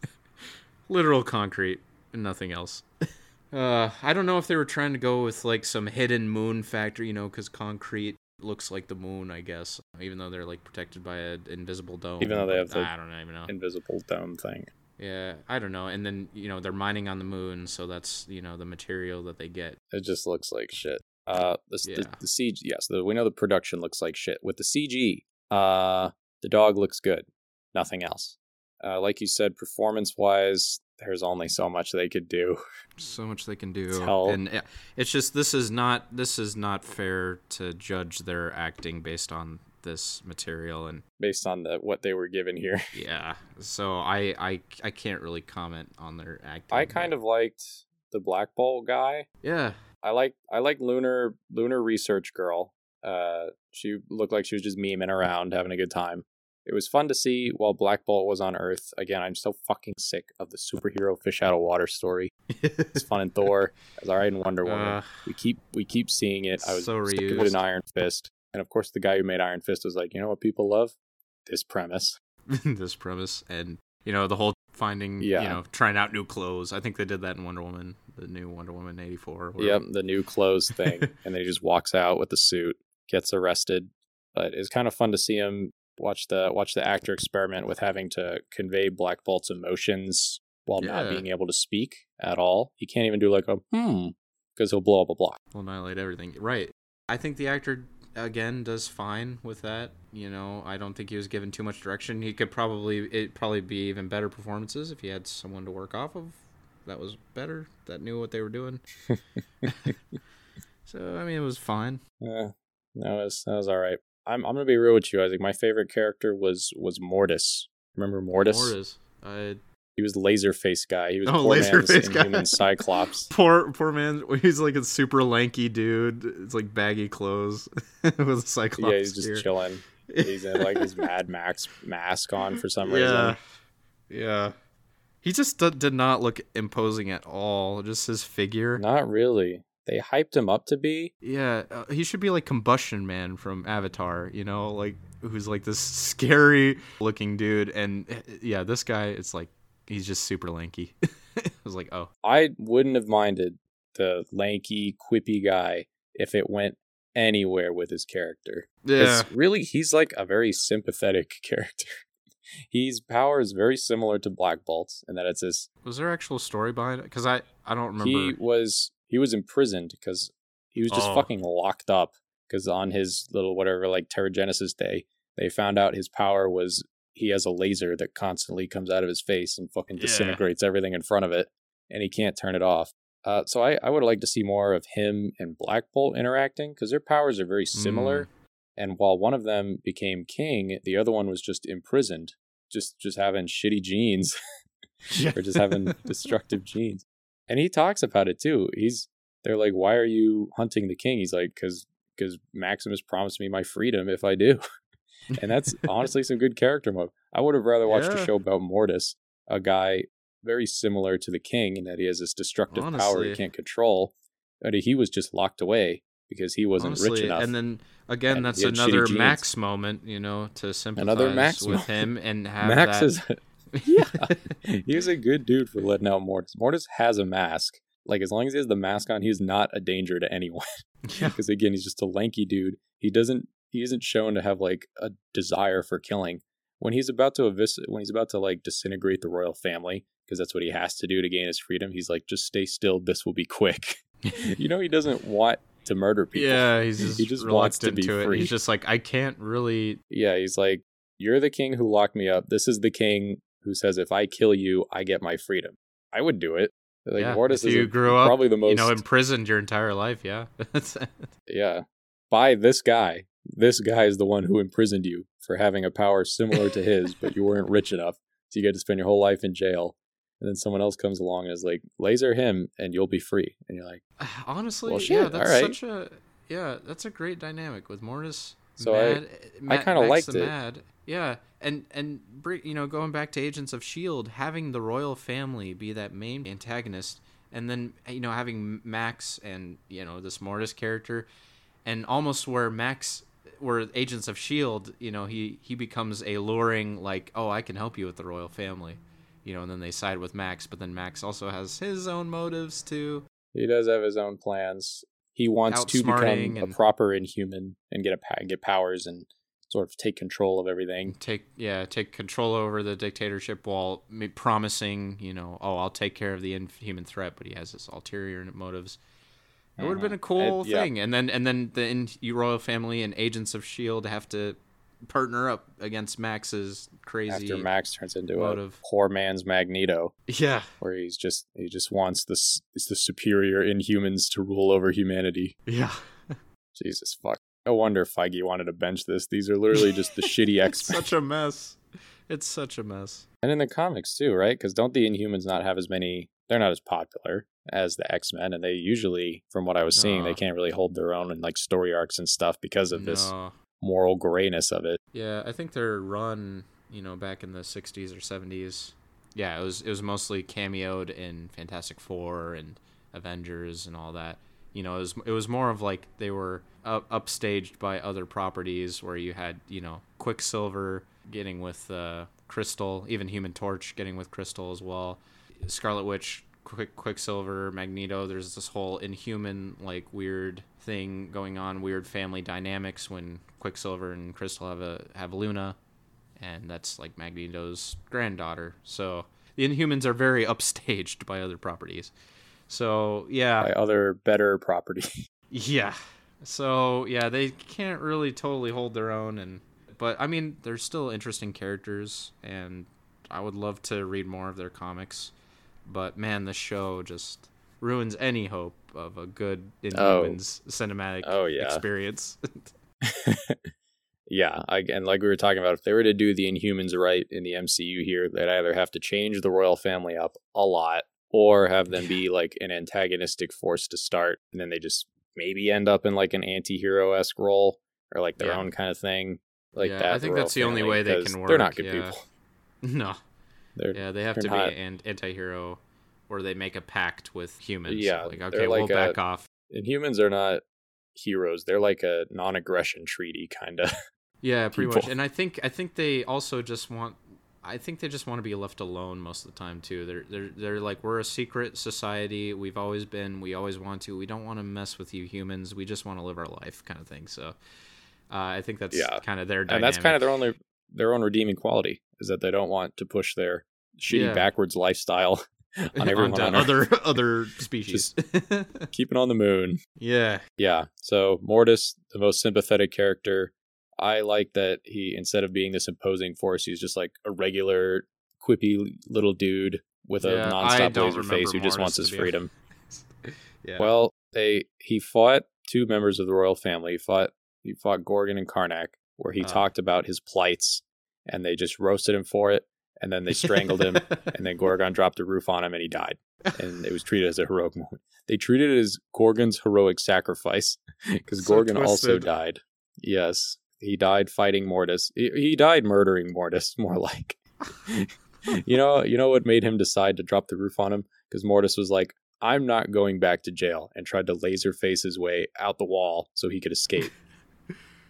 literal concrete and nothing else [laughs] uh i don't know if they were trying to go with like some hidden moon factor you know because concrete looks like the moon i guess even though they're like protected by an invisible dome even though they have the i don't even know invisible dome thing yeah, I don't know. And then you know they're mining on the moon, so that's you know the material that they get. It just looks like shit. Uh, the yeah. the, the CG, yes, the, we know the production looks like shit. With the CG, uh, the dog looks good. Nothing else. Uh, like you said, performance wise, there's only so much they could do. So much they can do, Tell. and it's just this is not this is not fair to judge their acting based on this material and based on the what they were given here. [laughs] yeah. So I I I can't really comment on their acting. I kind of liked the Black Bolt guy. Yeah. I like I like Lunar Lunar Research Girl. Uh she looked like she was just memeing around having a good time. It was fun to see while Black Bolt was on Earth. Again, I'm so fucking sick of the superhero fish out of water story. [laughs] it's fun in Thor. It's all right in Wonder Woman. Uh, we keep we keep seeing it. I was so sick of it in Iron Fist, and of course, the guy who made Iron Fist was like, you know what people love? This premise. [laughs] this premise, and you know the whole finding, yeah. you know, trying out new clothes. I think they did that in Wonder Woman, the new Wonder Woman '84. Yep, the new clothes thing, [laughs] and then he just walks out with the suit, gets arrested. But it's kind of fun to see him watch the watch the actor experiment with having to convey Black Bolt's emotions while yeah. not being able to speak at all. He can't even do like a hmm because he'll blow up a block. Will annihilate everything. Right. I think the actor again does fine with that. You know, I don't think he was given too much direction. He could probably it probably be even better performances if he had someone to work off of that was better that knew what they were doing. [laughs] [laughs] so I mean, it was fine. Yeah, that was that was all right. I'm I'm gonna be real with you, Isaac. My favorite character was was Mordis. Remember Mordis? Mordis. I he was laser face guy. He was [laughs] oh, laser face guy. Human Cyclops. [laughs] poor poor man. He's like a super lanky dude. It's like baggy clothes [laughs] with a Cyclops. Yeah, he's just here. chilling. He's in like his Mad Max mask on for some reason. Yeah, yeah. He just d- did not look imposing at all. Just his figure. Not really they hyped him up to be. Yeah, uh, he should be like Combustion Man from Avatar, you know, like who's like this [laughs] scary looking dude and uh, yeah, this guy it's like he's just super lanky. [laughs] I was like, "Oh." I wouldn't have minded the lanky, quippy guy if it went anywhere with his character. Yeah. Really, he's like a very sympathetic [laughs] character. His power is very similar to Black Bolt's, and that it's this. Was there actual story behind it? Because I I don't remember. He was he was imprisoned because he was just oh. fucking locked up because on his little whatever like Terrigenesis day, they found out his power was he has a laser that constantly comes out of his face and fucking disintegrates everything in front of it, and he can't turn it off. Uh, so I, I would like to see more of him and Black Bolt interacting because their powers are very similar. Mm. And while one of them became king, the other one was just imprisoned, just just having shitty genes, [laughs] [laughs] or just having [laughs] destructive genes and he talks about it too. He's they're like, "Why are you hunting the king?" He's like, "Cause because Maximus promised me my freedom if I do." [laughs] and that's honestly some good character mode. I would have rather watched yeah. a show about Mordis, a guy very similar to the king in that he has this destructive honestly. power he can't control, but he was just locked away because he wasn't honestly, rich enough. And then again, and that's another Max moment, you know, to sympathize another Max with moment. him and [laughs] have Max that. Is, yeah, [laughs] he's a good dude for letting out Mordis. Mordis has a mask. Like as long as he has the mask on, he's not a danger to anyone. [laughs] Yeah. because again, he's just a lanky dude. He doesn't. He isn't shown to have like a desire for killing. When he's about to evis- when he's about to like disintegrate the royal family, because that's what he has to do to gain his freedom. He's like, just stay still. This will be quick. [laughs] you know, he doesn't want to murder people. Yeah, he's just he just wants to be free. He's just like, I can't really. Yeah, he's like, you're the king who locked me up. This is the king who says if I kill you, I get my freedom. I would do it. Like yeah, Mordis if you grew up probably the most you know imprisoned your entire life. Yeah, [laughs] yeah. By this guy, this guy is the one who imprisoned you for having a power similar to his, but you weren't rich enough, so you get to spend your whole life in jail. And then someone else comes along and is like, "Laser him, and you'll be free." And you're like, [sighs] "Honestly, well, shit, yeah, that's such a yeah, that's a great dynamic with Mordis." So mad, I, I kind of liked it. Mad. Yeah, and and you know going back to Agents of Shield, having the royal family be that main antagonist, and then you know having Max and you know this Mordis character, and almost where Max where Agents of Shield, you know he he becomes a luring like oh I can help you with the royal family, you know, and then they side with Max, but then Max also has his own motives too. He does have his own plans. He wants to become and, a proper inhuman and get a get powers and sort of take control of everything. Take yeah, take control over the dictatorship while promising, you know, oh, I'll take care of the inhuman threat, but he has this ulterior motives. It would have been a uh-huh. cool it, thing, yeah. and then and then the in- royal family and agents of Shield have to partner up against Max's crazy. After Max turns into motive. a poor man's Magneto. Yeah, where he's just he just wants this is the superior Inhumans to rule over humanity. Yeah. [laughs] Jesus fuck. No wonder if Feige wanted to bench this. These are literally just the shitty [laughs] X Such a mess. It's such a mess. And in the comics too, right? Because don't the Inhumans not have as many? They're not as popular as the X Men, and they usually, from what I was seeing, no. they can't really hold their own in like story arcs and stuff because of no. this moral grayness of it. Yeah, I think their run, you know, back in the '60s or '70s, yeah, it was it was mostly cameoed in Fantastic Four and Avengers and all that. You know, it was it was more of like they were up, upstaged by other properties where you had you know Quicksilver getting with uh, Crystal, even Human Torch getting with Crystal as well, Scarlet Witch, Quick Quicksilver, Magneto. There's this whole Inhuman like weird thing going on, weird family dynamics when Quicksilver and Crystal have a have Luna, and that's like Magneto's granddaughter. So the Inhumans are very [laughs] upstaged by other properties. So yeah, by other better property. [laughs] yeah. So yeah, they can't really totally hold their own, and but I mean, they're still interesting characters, and I would love to read more of their comics. But man, the show just ruins any hope of a good Inhumans oh. cinematic oh, yeah. experience. [laughs] yeah, I, and like we were talking about, if they were to do the Inhumans right in the MCU here, they'd either have to change the royal family up a lot, or have them be like an antagonistic force to start, and then they just maybe end up in like an anti-hero esque role or like their yeah. own kind of thing like yeah, that. I think that's the only way they can work. They're not good yeah. people. [laughs] No. They're, yeah, they have to not, be an anti-hero or they make a pact with humans. Yeah, like okay, like we'll a, back off. And humans are not heroes. They're like a non-aggression treaty kind of. Yeah, [laughs] pretty people. much. And I think I think they also just want I think they just want to be left alone most of the time too. They're they're they're like we're a secret society. We've always been. We always want to. We don't want to mess with you humans. We just want to live our life, kind of thing. So, uh, I think that's yeah. kind of their dynamic. and that's kind of their only their own redeeming quality is that they don't want to push their shitty yeah. backwards lifestyle [laughs] on everyone on other [laughs] other species. [laughs] keeping on the moon. Yeah. Yeah. So Mordis, the most sympathetic character. I like that he instead of being this imposing force, he's just like a regular quippy little dude with yeah, a nonstop laser face who just wants his freedom. [laughs] yeah. Well, they he fought two members of the royal family. He fought he fought Gorgon and Karnak, where he uh. talked about his plights, and they just roasted him for it and then they strangled him, [laughs] and then Gorgon dropped a roof on him, and he died. And it was treated as a heroic moment. They treated it as Gorgon's heroic sacrifice [laughs] because so Gorgon twisted. also died. Yes, he died fighting Mordis. He, he died murdering Mordis, [laughs] more like. [laughs] you know, you know what made him decide to drop the roof on him? Because Mordis was like, "I'm not going back to jail," and tried to laser face his way out the wall so he could escape.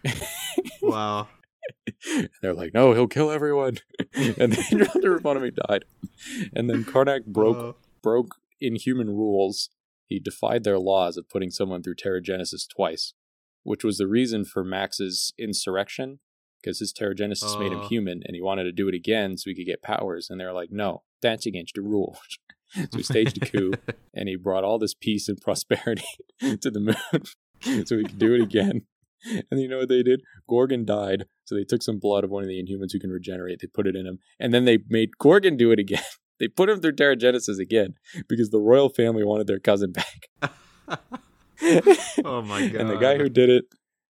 [laughs] wow. they're like, no, he'll kill everyone. and then dropped the roof on him, he died. And then Karnak broke uh, broke inhuman rules. He defied their laws of putting someone through Terrigenesis twice, which was the reason for Max's insurrection, because his Terrigenesis uh, made him human, and he wanted to do it again so he could get powers. And they're like, no, that's against the rules. [laughs] so he staged a coup, and he brought all this peace and prosperity [laughs] to the moon, [laughs] so he could do it again. And you know what they did? Gorgon died, so they took some blood of one of the Inhumans who can regenerate. They put it in him, and then they made Gorgon do it again. they put him through Terrigenesis again because the royal family wanted their cousin back. [laughs] oh my god! And the guy who did it,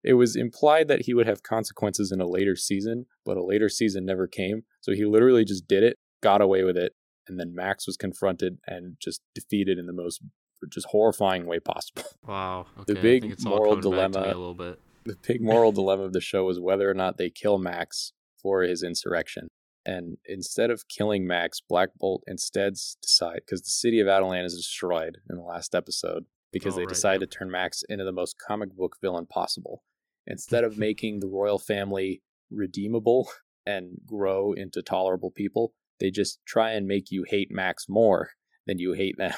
it was implied that he would have consequences in a later season, but a later season never came. So he literally just did it, got away with it, and then Max was confronted and just defeated in the most just horrifying way possible. [laughs] Wow. Okay, the big moral dilemma a little bit the big moral dilemma of the show is whether or not they kill Max for his insurrection. And instead of killing Max, Black Bolt instead decide because the city of Attilan is destroyed in the last episode because oh, they right, decide yeah. to turn Max into the most comic book villain possible. Instead of [laughs] making the royal family redeemable [laughs] and grow into tolerable people, they just try and make you hate Max more than you hate them.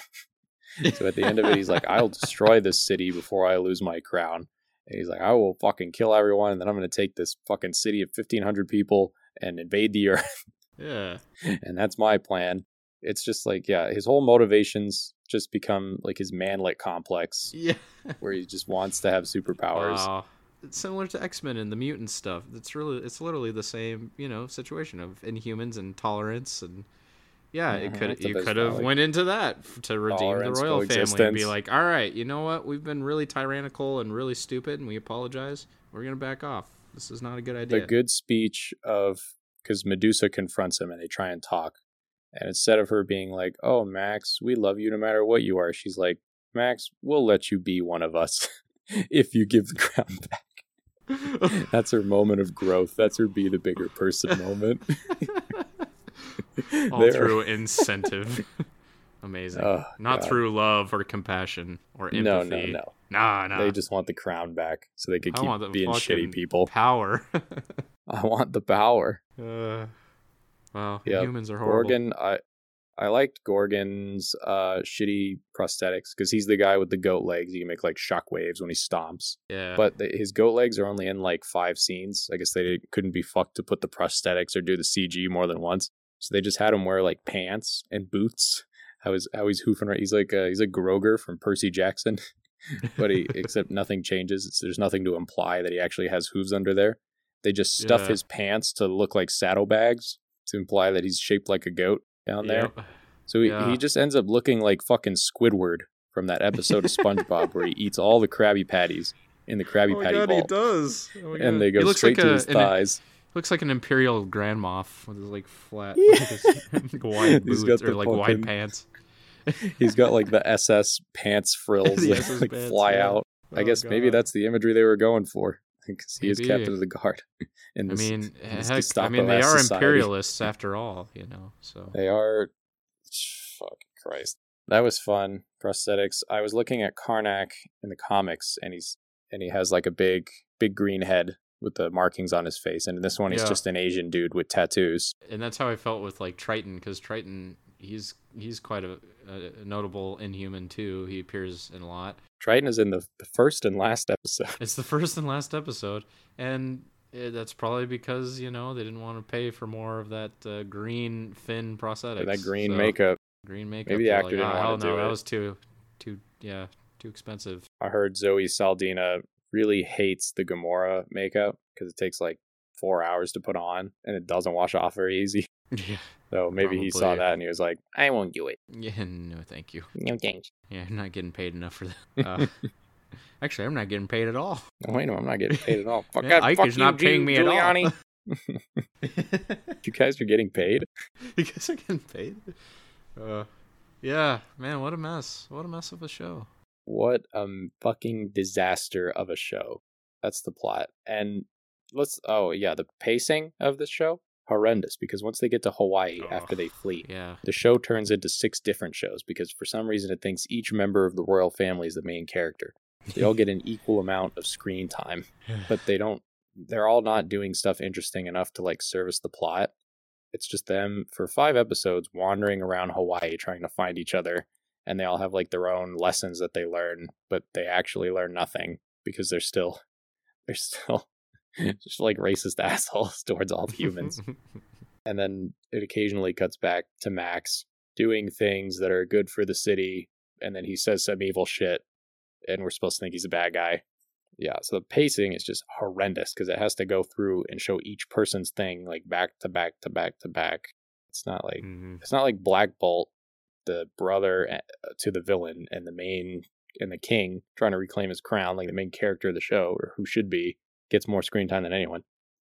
[laughs] so at the end of it, he's like, I'll destroy this city before I lose my crown. And he's like, I will fucking kill everyone, and then I'm going to take this fucking city of 1,500 people and invade the earth. Yeah. and that's my plan. It's just like, yeah, his whole motivations just become like his manlet complex. Yeah. where he [laughs] just wants to have superpowers. Wow. It's similar to X Men and the mutant stuff. It's really, it's literally the same, you know, situation of inhumans and tolerance and yeah, it mm-hmm. could you could have went into that to redeem the royal family and be like, all right, you know what? We've been really tyrannical and really stupid, and we apologize. We're gonna back off. This is not a good idea. The good speech of because Medusa confronts him and they try and talk, and instead of her being like, "Oh, Max, we love you no matter what you are," she's like, "Max, we'll let you be one of us [laughs] if you give the crown back." [laughs] That's her moment of growth. That's her be the bigger person moment. [laughs] All through incentive. Amazing. Oh, Not God. through love or compassion or empathy. No, no, no. Nah, nah. They just want the crown back so they could keep being shitty people. Power. I want the power. Uh, well, yep. humans are horrible. Gorgon, I I liked Gorgon's uh, shitty prosthetics because he's the guy with the goat legs. He can make like shock waves when he stomps. Yeah. But the, his goat legs are only in like five scenes. I guess they couldn't be fucked to put the prosthetics or do the CG more than once. So they just had him wear like pants and boots. How is how he's hoofing right? He's like a, he's a Grover from Percy Jackson, [laughs] but he [laughs] except nothing changes. It's, there's nothing to imply that he actually has hooves under there. They just stuff yeah. his pants to look like saddlebags to imply that he's shaped like a goat down there. Yep. So he, yeah. he just ends up looking like fucking Squidward from that episode of SpongeBob where he eats all the Krabby Patties in the Krabby oh Patty God, vault. he does. Oh and they go straight like to a, his thighs. looks like an Imperial Grand Moff with his like flat, yeah. like his, [laughs] white [laughs] boots or like white pants. he's got like the [laughs] SS pants frills that SS like pants, fly yeah. out. Oh, I guess God. maybe that's the imagery they were going for [laughs] because he is captain of the guard. [laughs] In this, I mean, heck, I mean, they are society. imperialists [laughs] after all, you know. So they are. Fuck Christ, that was fun. Prosthetics. I was looking at Karnak in the comics, and he's and he has like a big, big green head with the markings on his face, and this one he's yeah. just an Asian dude with tattoos. And that's how I felt with like Triton, because Triton, he's he's quite a, a, notable Inhuman too. He appears in a lot. Triton is in the, first and last episode. It's the first and last episode, and that's probably because you know they didn't want to pay for more of that uh, green fin prosthetics. that green so, makeup. Green makeup. Maybe the actor like, didn't oh, want to no, do that it. was too, too, yeah, too expensive. I heard Zoe Saldana really hates the Gamora makeup because it takes like four hours to put on and it doesn't wash off very easy. [laughs] Yeah. So maybe probably. he saw that and he was like, I won't do it. [laughs] Yeah, no, thank you. No thanks. Yeah, I'm not getting paid enough for that. [laughs] Uh, actually, I'm not getting paid at all. [laughs] Oh, wait, no, I'm not getting paid at all. Fuck, yeah, God, Ike fuck is you, not paying me Giuliani. at all. you guys are getting paid? You guys are getting paid? Uh, yeah, man, what a mess. What a mess of a show. What a fucking disaster of a show. That's the plot. And let's, oh, yeah, the pacing of the show horrendous because once they get to Hawaii oh, after they flee, yeah. the show turns into six different shows because for some reason it thinks each member of the royal family is the main character. They all get an [laughs] equal amount of screen time, [sighs] but they don't they're all not doing stuff interesting enough to like service the plot. It's just them for 5 episodes wandering around Hawaii trying to find each other and they all have like their own lessons that they learn, but they actually learn nothing because they're still [laughs] they're still [laughs] just like racist [laughs] assholes towards all humans. [laughs] and then it occasionally cuts back to Max doing things that are good for the city, and then he says some evil shit, and we're supposed to think he's a bad guy. Yeah, so the pacing is just horrendous because it has to go through and show each person's thing like back to back to back to back. It's not like mm-hmm. it's not like Black Bolt, the brother eh, to the villain and the main and the king trying to reclaim his crown, like the main character of the show or who should be gets more screen time than anyone.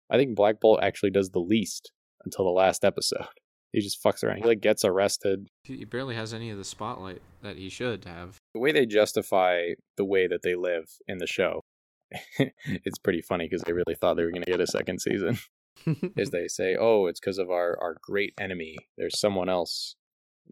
I think Black Bolt actually does the least until the last episode. [laughs] He just fucks around. He like gets arrested. He barely has any of the spotlight that he should have. The way they justify the way that they live in the show, [laughs] it's pretty funny because they really thought they were going to get a second season. [laughs] is they say, "Oh, it's because of our our great enemy. There's someone else."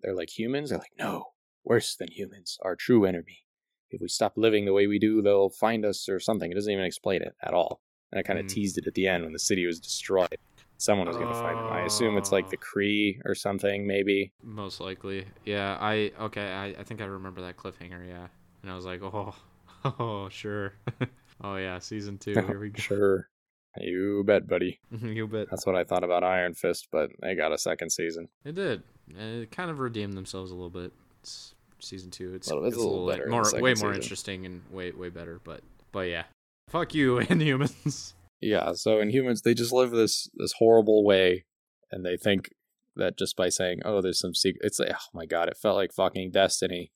They're like humans. They're like, "No, worse than humans. Our true enemy. If we stop living the way we do, they'll find us or something." It doesn't even explain it at all. And I kind of mm. teased it at the end when the city was destroyed. Someone was going to find him. I assume it's like the Kree or something, maybe. Most likely, yeah. I okay. I, I think I remember that cliffhanger. Yeah, and I was like, oh, [laughs] oh, sure. [laughs] oh yeah, season two. Here we [laughs] go. sure. You bet, buddy. you bet. That's what I thought about Iron Fist, but they got a second season. They did. And it kind of redeemed themselves a little bit. It's season two. It's, well, it's, it's a little, little more, way more season. interesting and way way better. But but yeah, Fuck you, [laughs] Inhumans. Yeah, so Inhumans they just live this this horrible way, and they think that just by saying, "Oh, there's some secret," it's like, oh my god, it felt like fucking Destiny,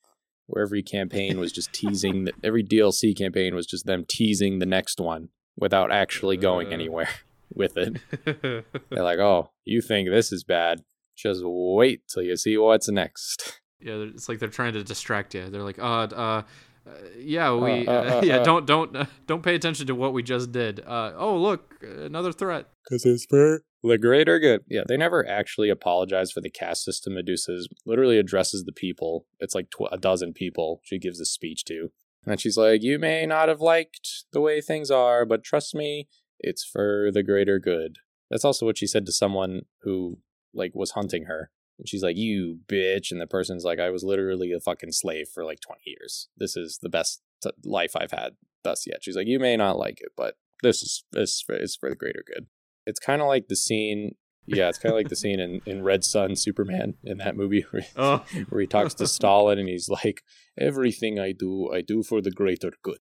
where every campaign was just teasing. The, every DLC campaign was just them teasing the next one without actually going uh. anywhere [laughs] with it. [laughs] They're like, "Oh, you think this is bad? Just wait till you see what's next." Yeah, it's like they're trying to distract you. They're like, uh, uh, uh yeah, we, uh, uh, [laughs] yeah, don't, don't, don't pay attention to what we just did. oh, look, another threat. Because it's for the greater good. Yeah, they never actually apologize for the caste system. Medusa's literally addresses the people. It's like tw- a dozen people she gives a speech to. And she's like, You may not have liked the way things are, but trust me, it's for the greater good. That's also what she said to someone who like was hunting her. And she's like, "You bitch," and the person's like, "I was literally a fucking slave for like 20 years. This is the best t- life I've had thus yet." She's like, "You may not like it, but this is this is for the greater good." It's kind of like the scene yeah, it's kind of like the scene in, in Red Son Superman in that movie where, oh. [laughs] where he talks to Stalin and he's like, Everything I do, I do for the greater good.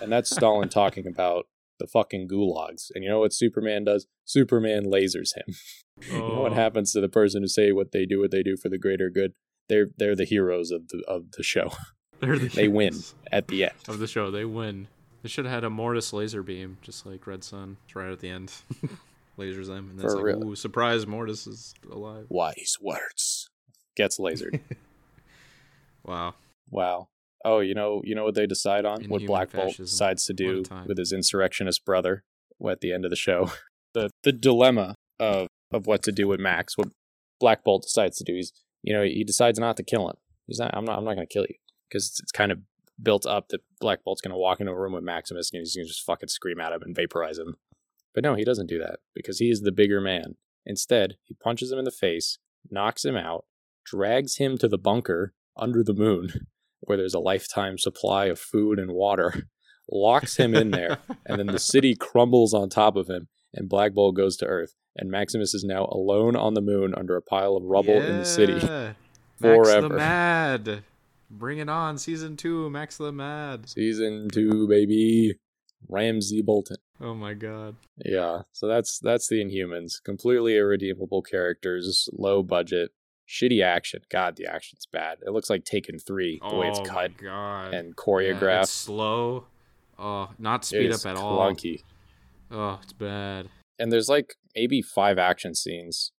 And that's Stalin talking about the fucking gulags. And you know what Superman does? Superman lasers him. Oh. [laughs] you know what oh. happens to the person who say what they do, what they do for the greater good? They're they're the heroes of the of the show. [laughs] They're the they win at the end of the show. They win. They should have had a Mordis laser beam, just like Red Son, right at the end. [laughs] Lasers them, and then For like, ooh, surprise, Mordis is alive. Wise words. Gets lasered. wow. Wow. Oh, you know, you know what they decide on? Inhuman what Black Bolt decides to do with his insurrectionist brother at the end of the show. [laughs] The the dilemma of of what to do with Max. What Black Bolt decides to do. He's you know he decides not to kill him. He's not. I'm not. I'm not going to kill you because it's, it's, kind of built up that Black Bolt's going to walk into a room with Maximus and he's going to just fucking scream at him and vaporize him. But no, he doesn't do that because he is the bigger man. Instead, he punches him in the face, knocks him out, drags him to the bunker under the moon, [laughs] where there's a lifetime supply of food and water, [laughs] locks him in there, and then the city [laughs] crumbles on top of him, and Black Bolt goes to Earth. And Maximus is now alone on the moon under a pile of rubble yeah. in the city. Forever. [laughs] Max the Mad. Bring it on, season two, Max the Mad. Season two, baby. Ramsay Bolton. Oh my god. Yeah, so that's that's the Inhumans. Completely irredeemable characters, low budget, shitty action. God, the action's bad. It looks like Taken Three the oh way it's oh cut and choreographed. Yeah, slow. Oh, not speed up at clunky. all. Clunky. Oh, it's bad. And there's like maybe five action scenes,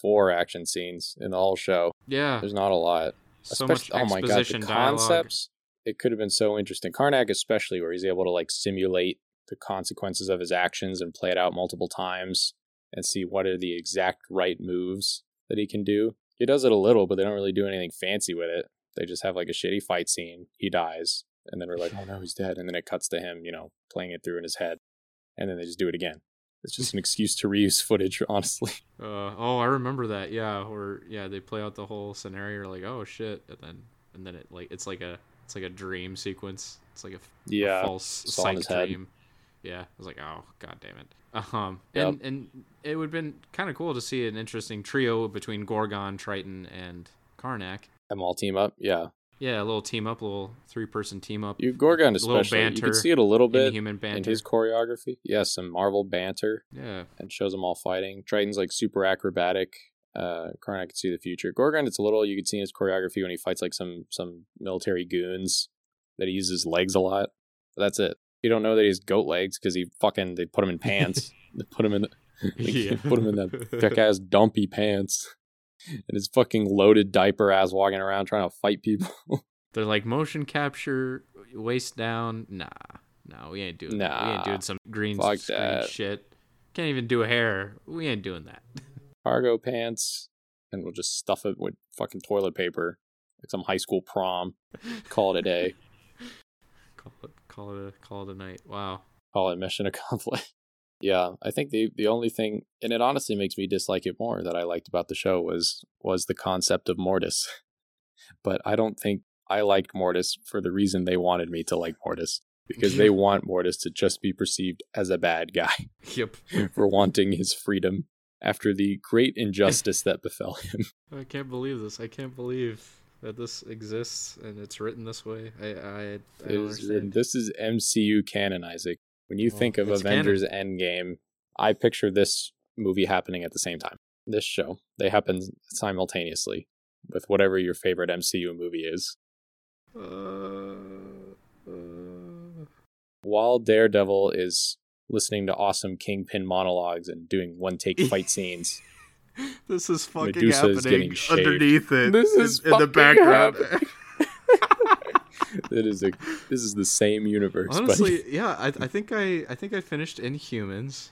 four action scenes in the whole show. Yeah, there's not a lot. So Especially, much oh my god, the concepts. It could have been so interesting. Karnak, especially, where he's able to like simulate the consequences of his actions and play it out multiple times and see what are the exact right moves that he can do. He does it a little, but they don't really do anything fancy with it. They just have like a shitty fight scene. He dies, and then we're like, oh no, he's dead. And then it cuts to him, you know, playing it through in his head. And then they just do it again. It's just an [laughs] excuse to reuse footage, [laughs] honestly. Uh, oh, I remember that. Yeah, or yeah, they play out the whole scenario like, oh shit, and then and then it like it's like a it's like a dream sequence. It's like a, yeah, a false psych dream. Yeah, I was like, oh god damn it. Um, yep. and and it would have been kind of cool to see an interesting trio between Gorgon, Triton, and Karnak. Them all team up, yeah. Yeah, a little team up, a little three person team up. You Gorgon especially, you can see it a little bit human banter. in his choreography. Yeah, some Marvel banter. Yeah, and shows them all fighting. Triton's like super acrobatic. Uh, Karnak can see the future. Gorgon, it's a little you can see in his choreography when he fights like some some military goons that he uses legs a lot. But that's it. You don't know that he's goat legs because he fucking they put him in pants. [laughs] they put him in. yeah. [laughs] put him in that [laughs] thick ass dumpy pants and his fucking loaded diaper ass walking around trying to fight people. They're like motion capture, waist down. Nah, no, we ain't doing. Nah, that. we ain't doing some green screen that. shit. Can't even do a hair. We ain't doing that. Cargo pants, and we'll just stuff it with fucking toilet paper, like some high school prom. Call it a day. call it, call it, a, call it a night. Wow. Call it mission [laughs] accomplished. Yeah, I think the the only thing, and it honestly makes me dislike it more that I liked about the show was was the concept of Mordis. [laughs] but I don't think I liked Mordis for the reason they wanted me to like Mordis because they want Mordis to just be perceived as a bad guy. [laughs] Yep. for wanting his freedom after the great injustice that befell him. I can't believe this. I can't believe that this exists and it's written this way. I I, I is, This is MCU canon, Isaac. When you well, think of Avengers canon. Endgame, I picture this movie happening at the same time. This show, they happen simultaneously with whatever your favorite MCU movie is. Uh, uh... While Daredevil is listening to awesome Kingpin monologues and doing one take fight [laughs] scenes, [laughs] this is fucking Medusa happening is underneath it. This is in the background. it is a this is the same universe. Honestly, buddy. [laughs] yeah, I, I think I I think I finished Inhumans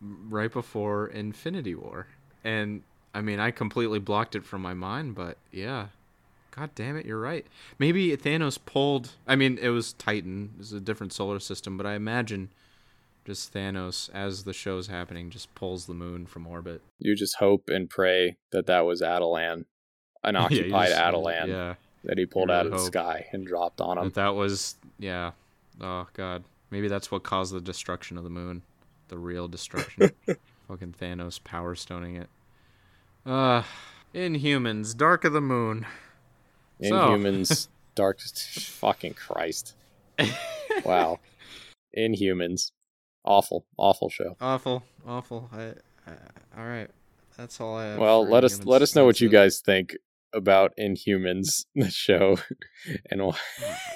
right before Infinity War, and I mean I completely blocked it from my mind, but yeah, God damn it, you're right. Maybe Thanos pulled. I mean, it was Titan. It's a different solar system, but I imagine just Thanos as the show's happening just pulls the moon from orbit. You just hope and pray that that was Attilan, an [laughs] occupied yeah, Attilan, yeah, that he pulled really out of the sky and dropped on him. That, that was yeah. Oh god, maybe that's what caused the destruction of the moon, the real destruction. [laughs] Fucking Thanos power stoning it. Uh, Inhumans, Dark of the Moon. Inhumans, so. [laughs] Dark. fucking Christ. wow. Inhumans. Awful, awful show. Awful, awful. I, I, all right, that's all I have. Well, let us let us know what you guys think about Inhumans, [laughs] the show, [laughs] and why.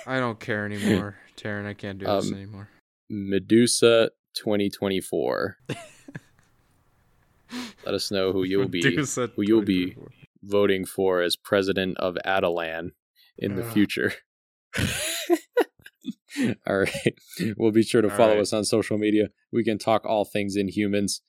I don't care anymore, [laughs] Terren. I can't do um, this anymore. Medusa 2024. let us know who you'll be who you'll be voting for as president of Attilan in the future. [laughs] all right. We'll be sure to follow right. us on social media. We can talk all things Inhumans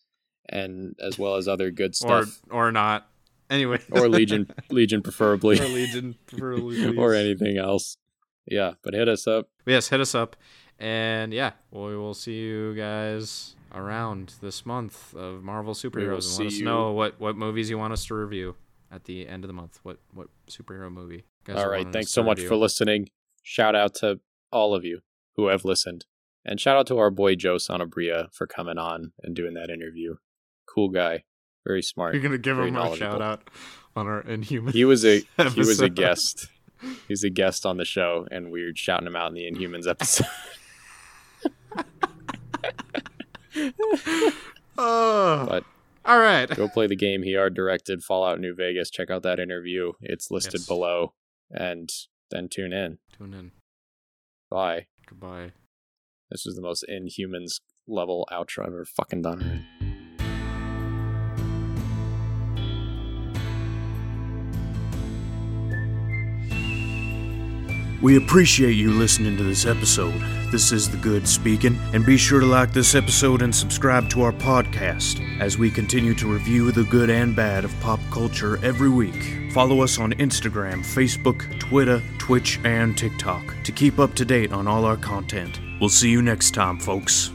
and as well as other good stuff. Or or not. Anyway. or Legion [laughs] Legion preferably. Or Legion preferably. [laughs] or anything else. Yeah, but hit us up. Yes, hit us up. And yeah, we will see you guys around this month of Marvel superheroes and let us you. know what, what movies you want us to review at the end of the month. What what superhero movie? All right, thanks so much for listening. Shout out to all of you who have listened. And shout out to our boy Joe Sanabria for coming on and doing that interview. Cool guy, very smart. You're gonna give him a shout out on our Inhuman. He was a episode. [laughs] he was a guest. He's a guest on the show, and we are shouting him out in the Inhumans episode. [laughs] oh, but all right, go play the game he art directed, Fallout New Vegas. Check out that interview; it's listed yes. below, and then tune in. Tune in. Bye. Goodbye. This is the most Inhumans level outro I've ever fucking done. We appreciate you listening to this episode. This is The Good speaking, and be sure to like this episode and subscribe to our podcast as we continue to review the good and bad of pop culture every week. Follow us on Instagram, Facebook, Twitter, Twitch, and TikTok to keep up to date on all our content. We'll see you next time, folks.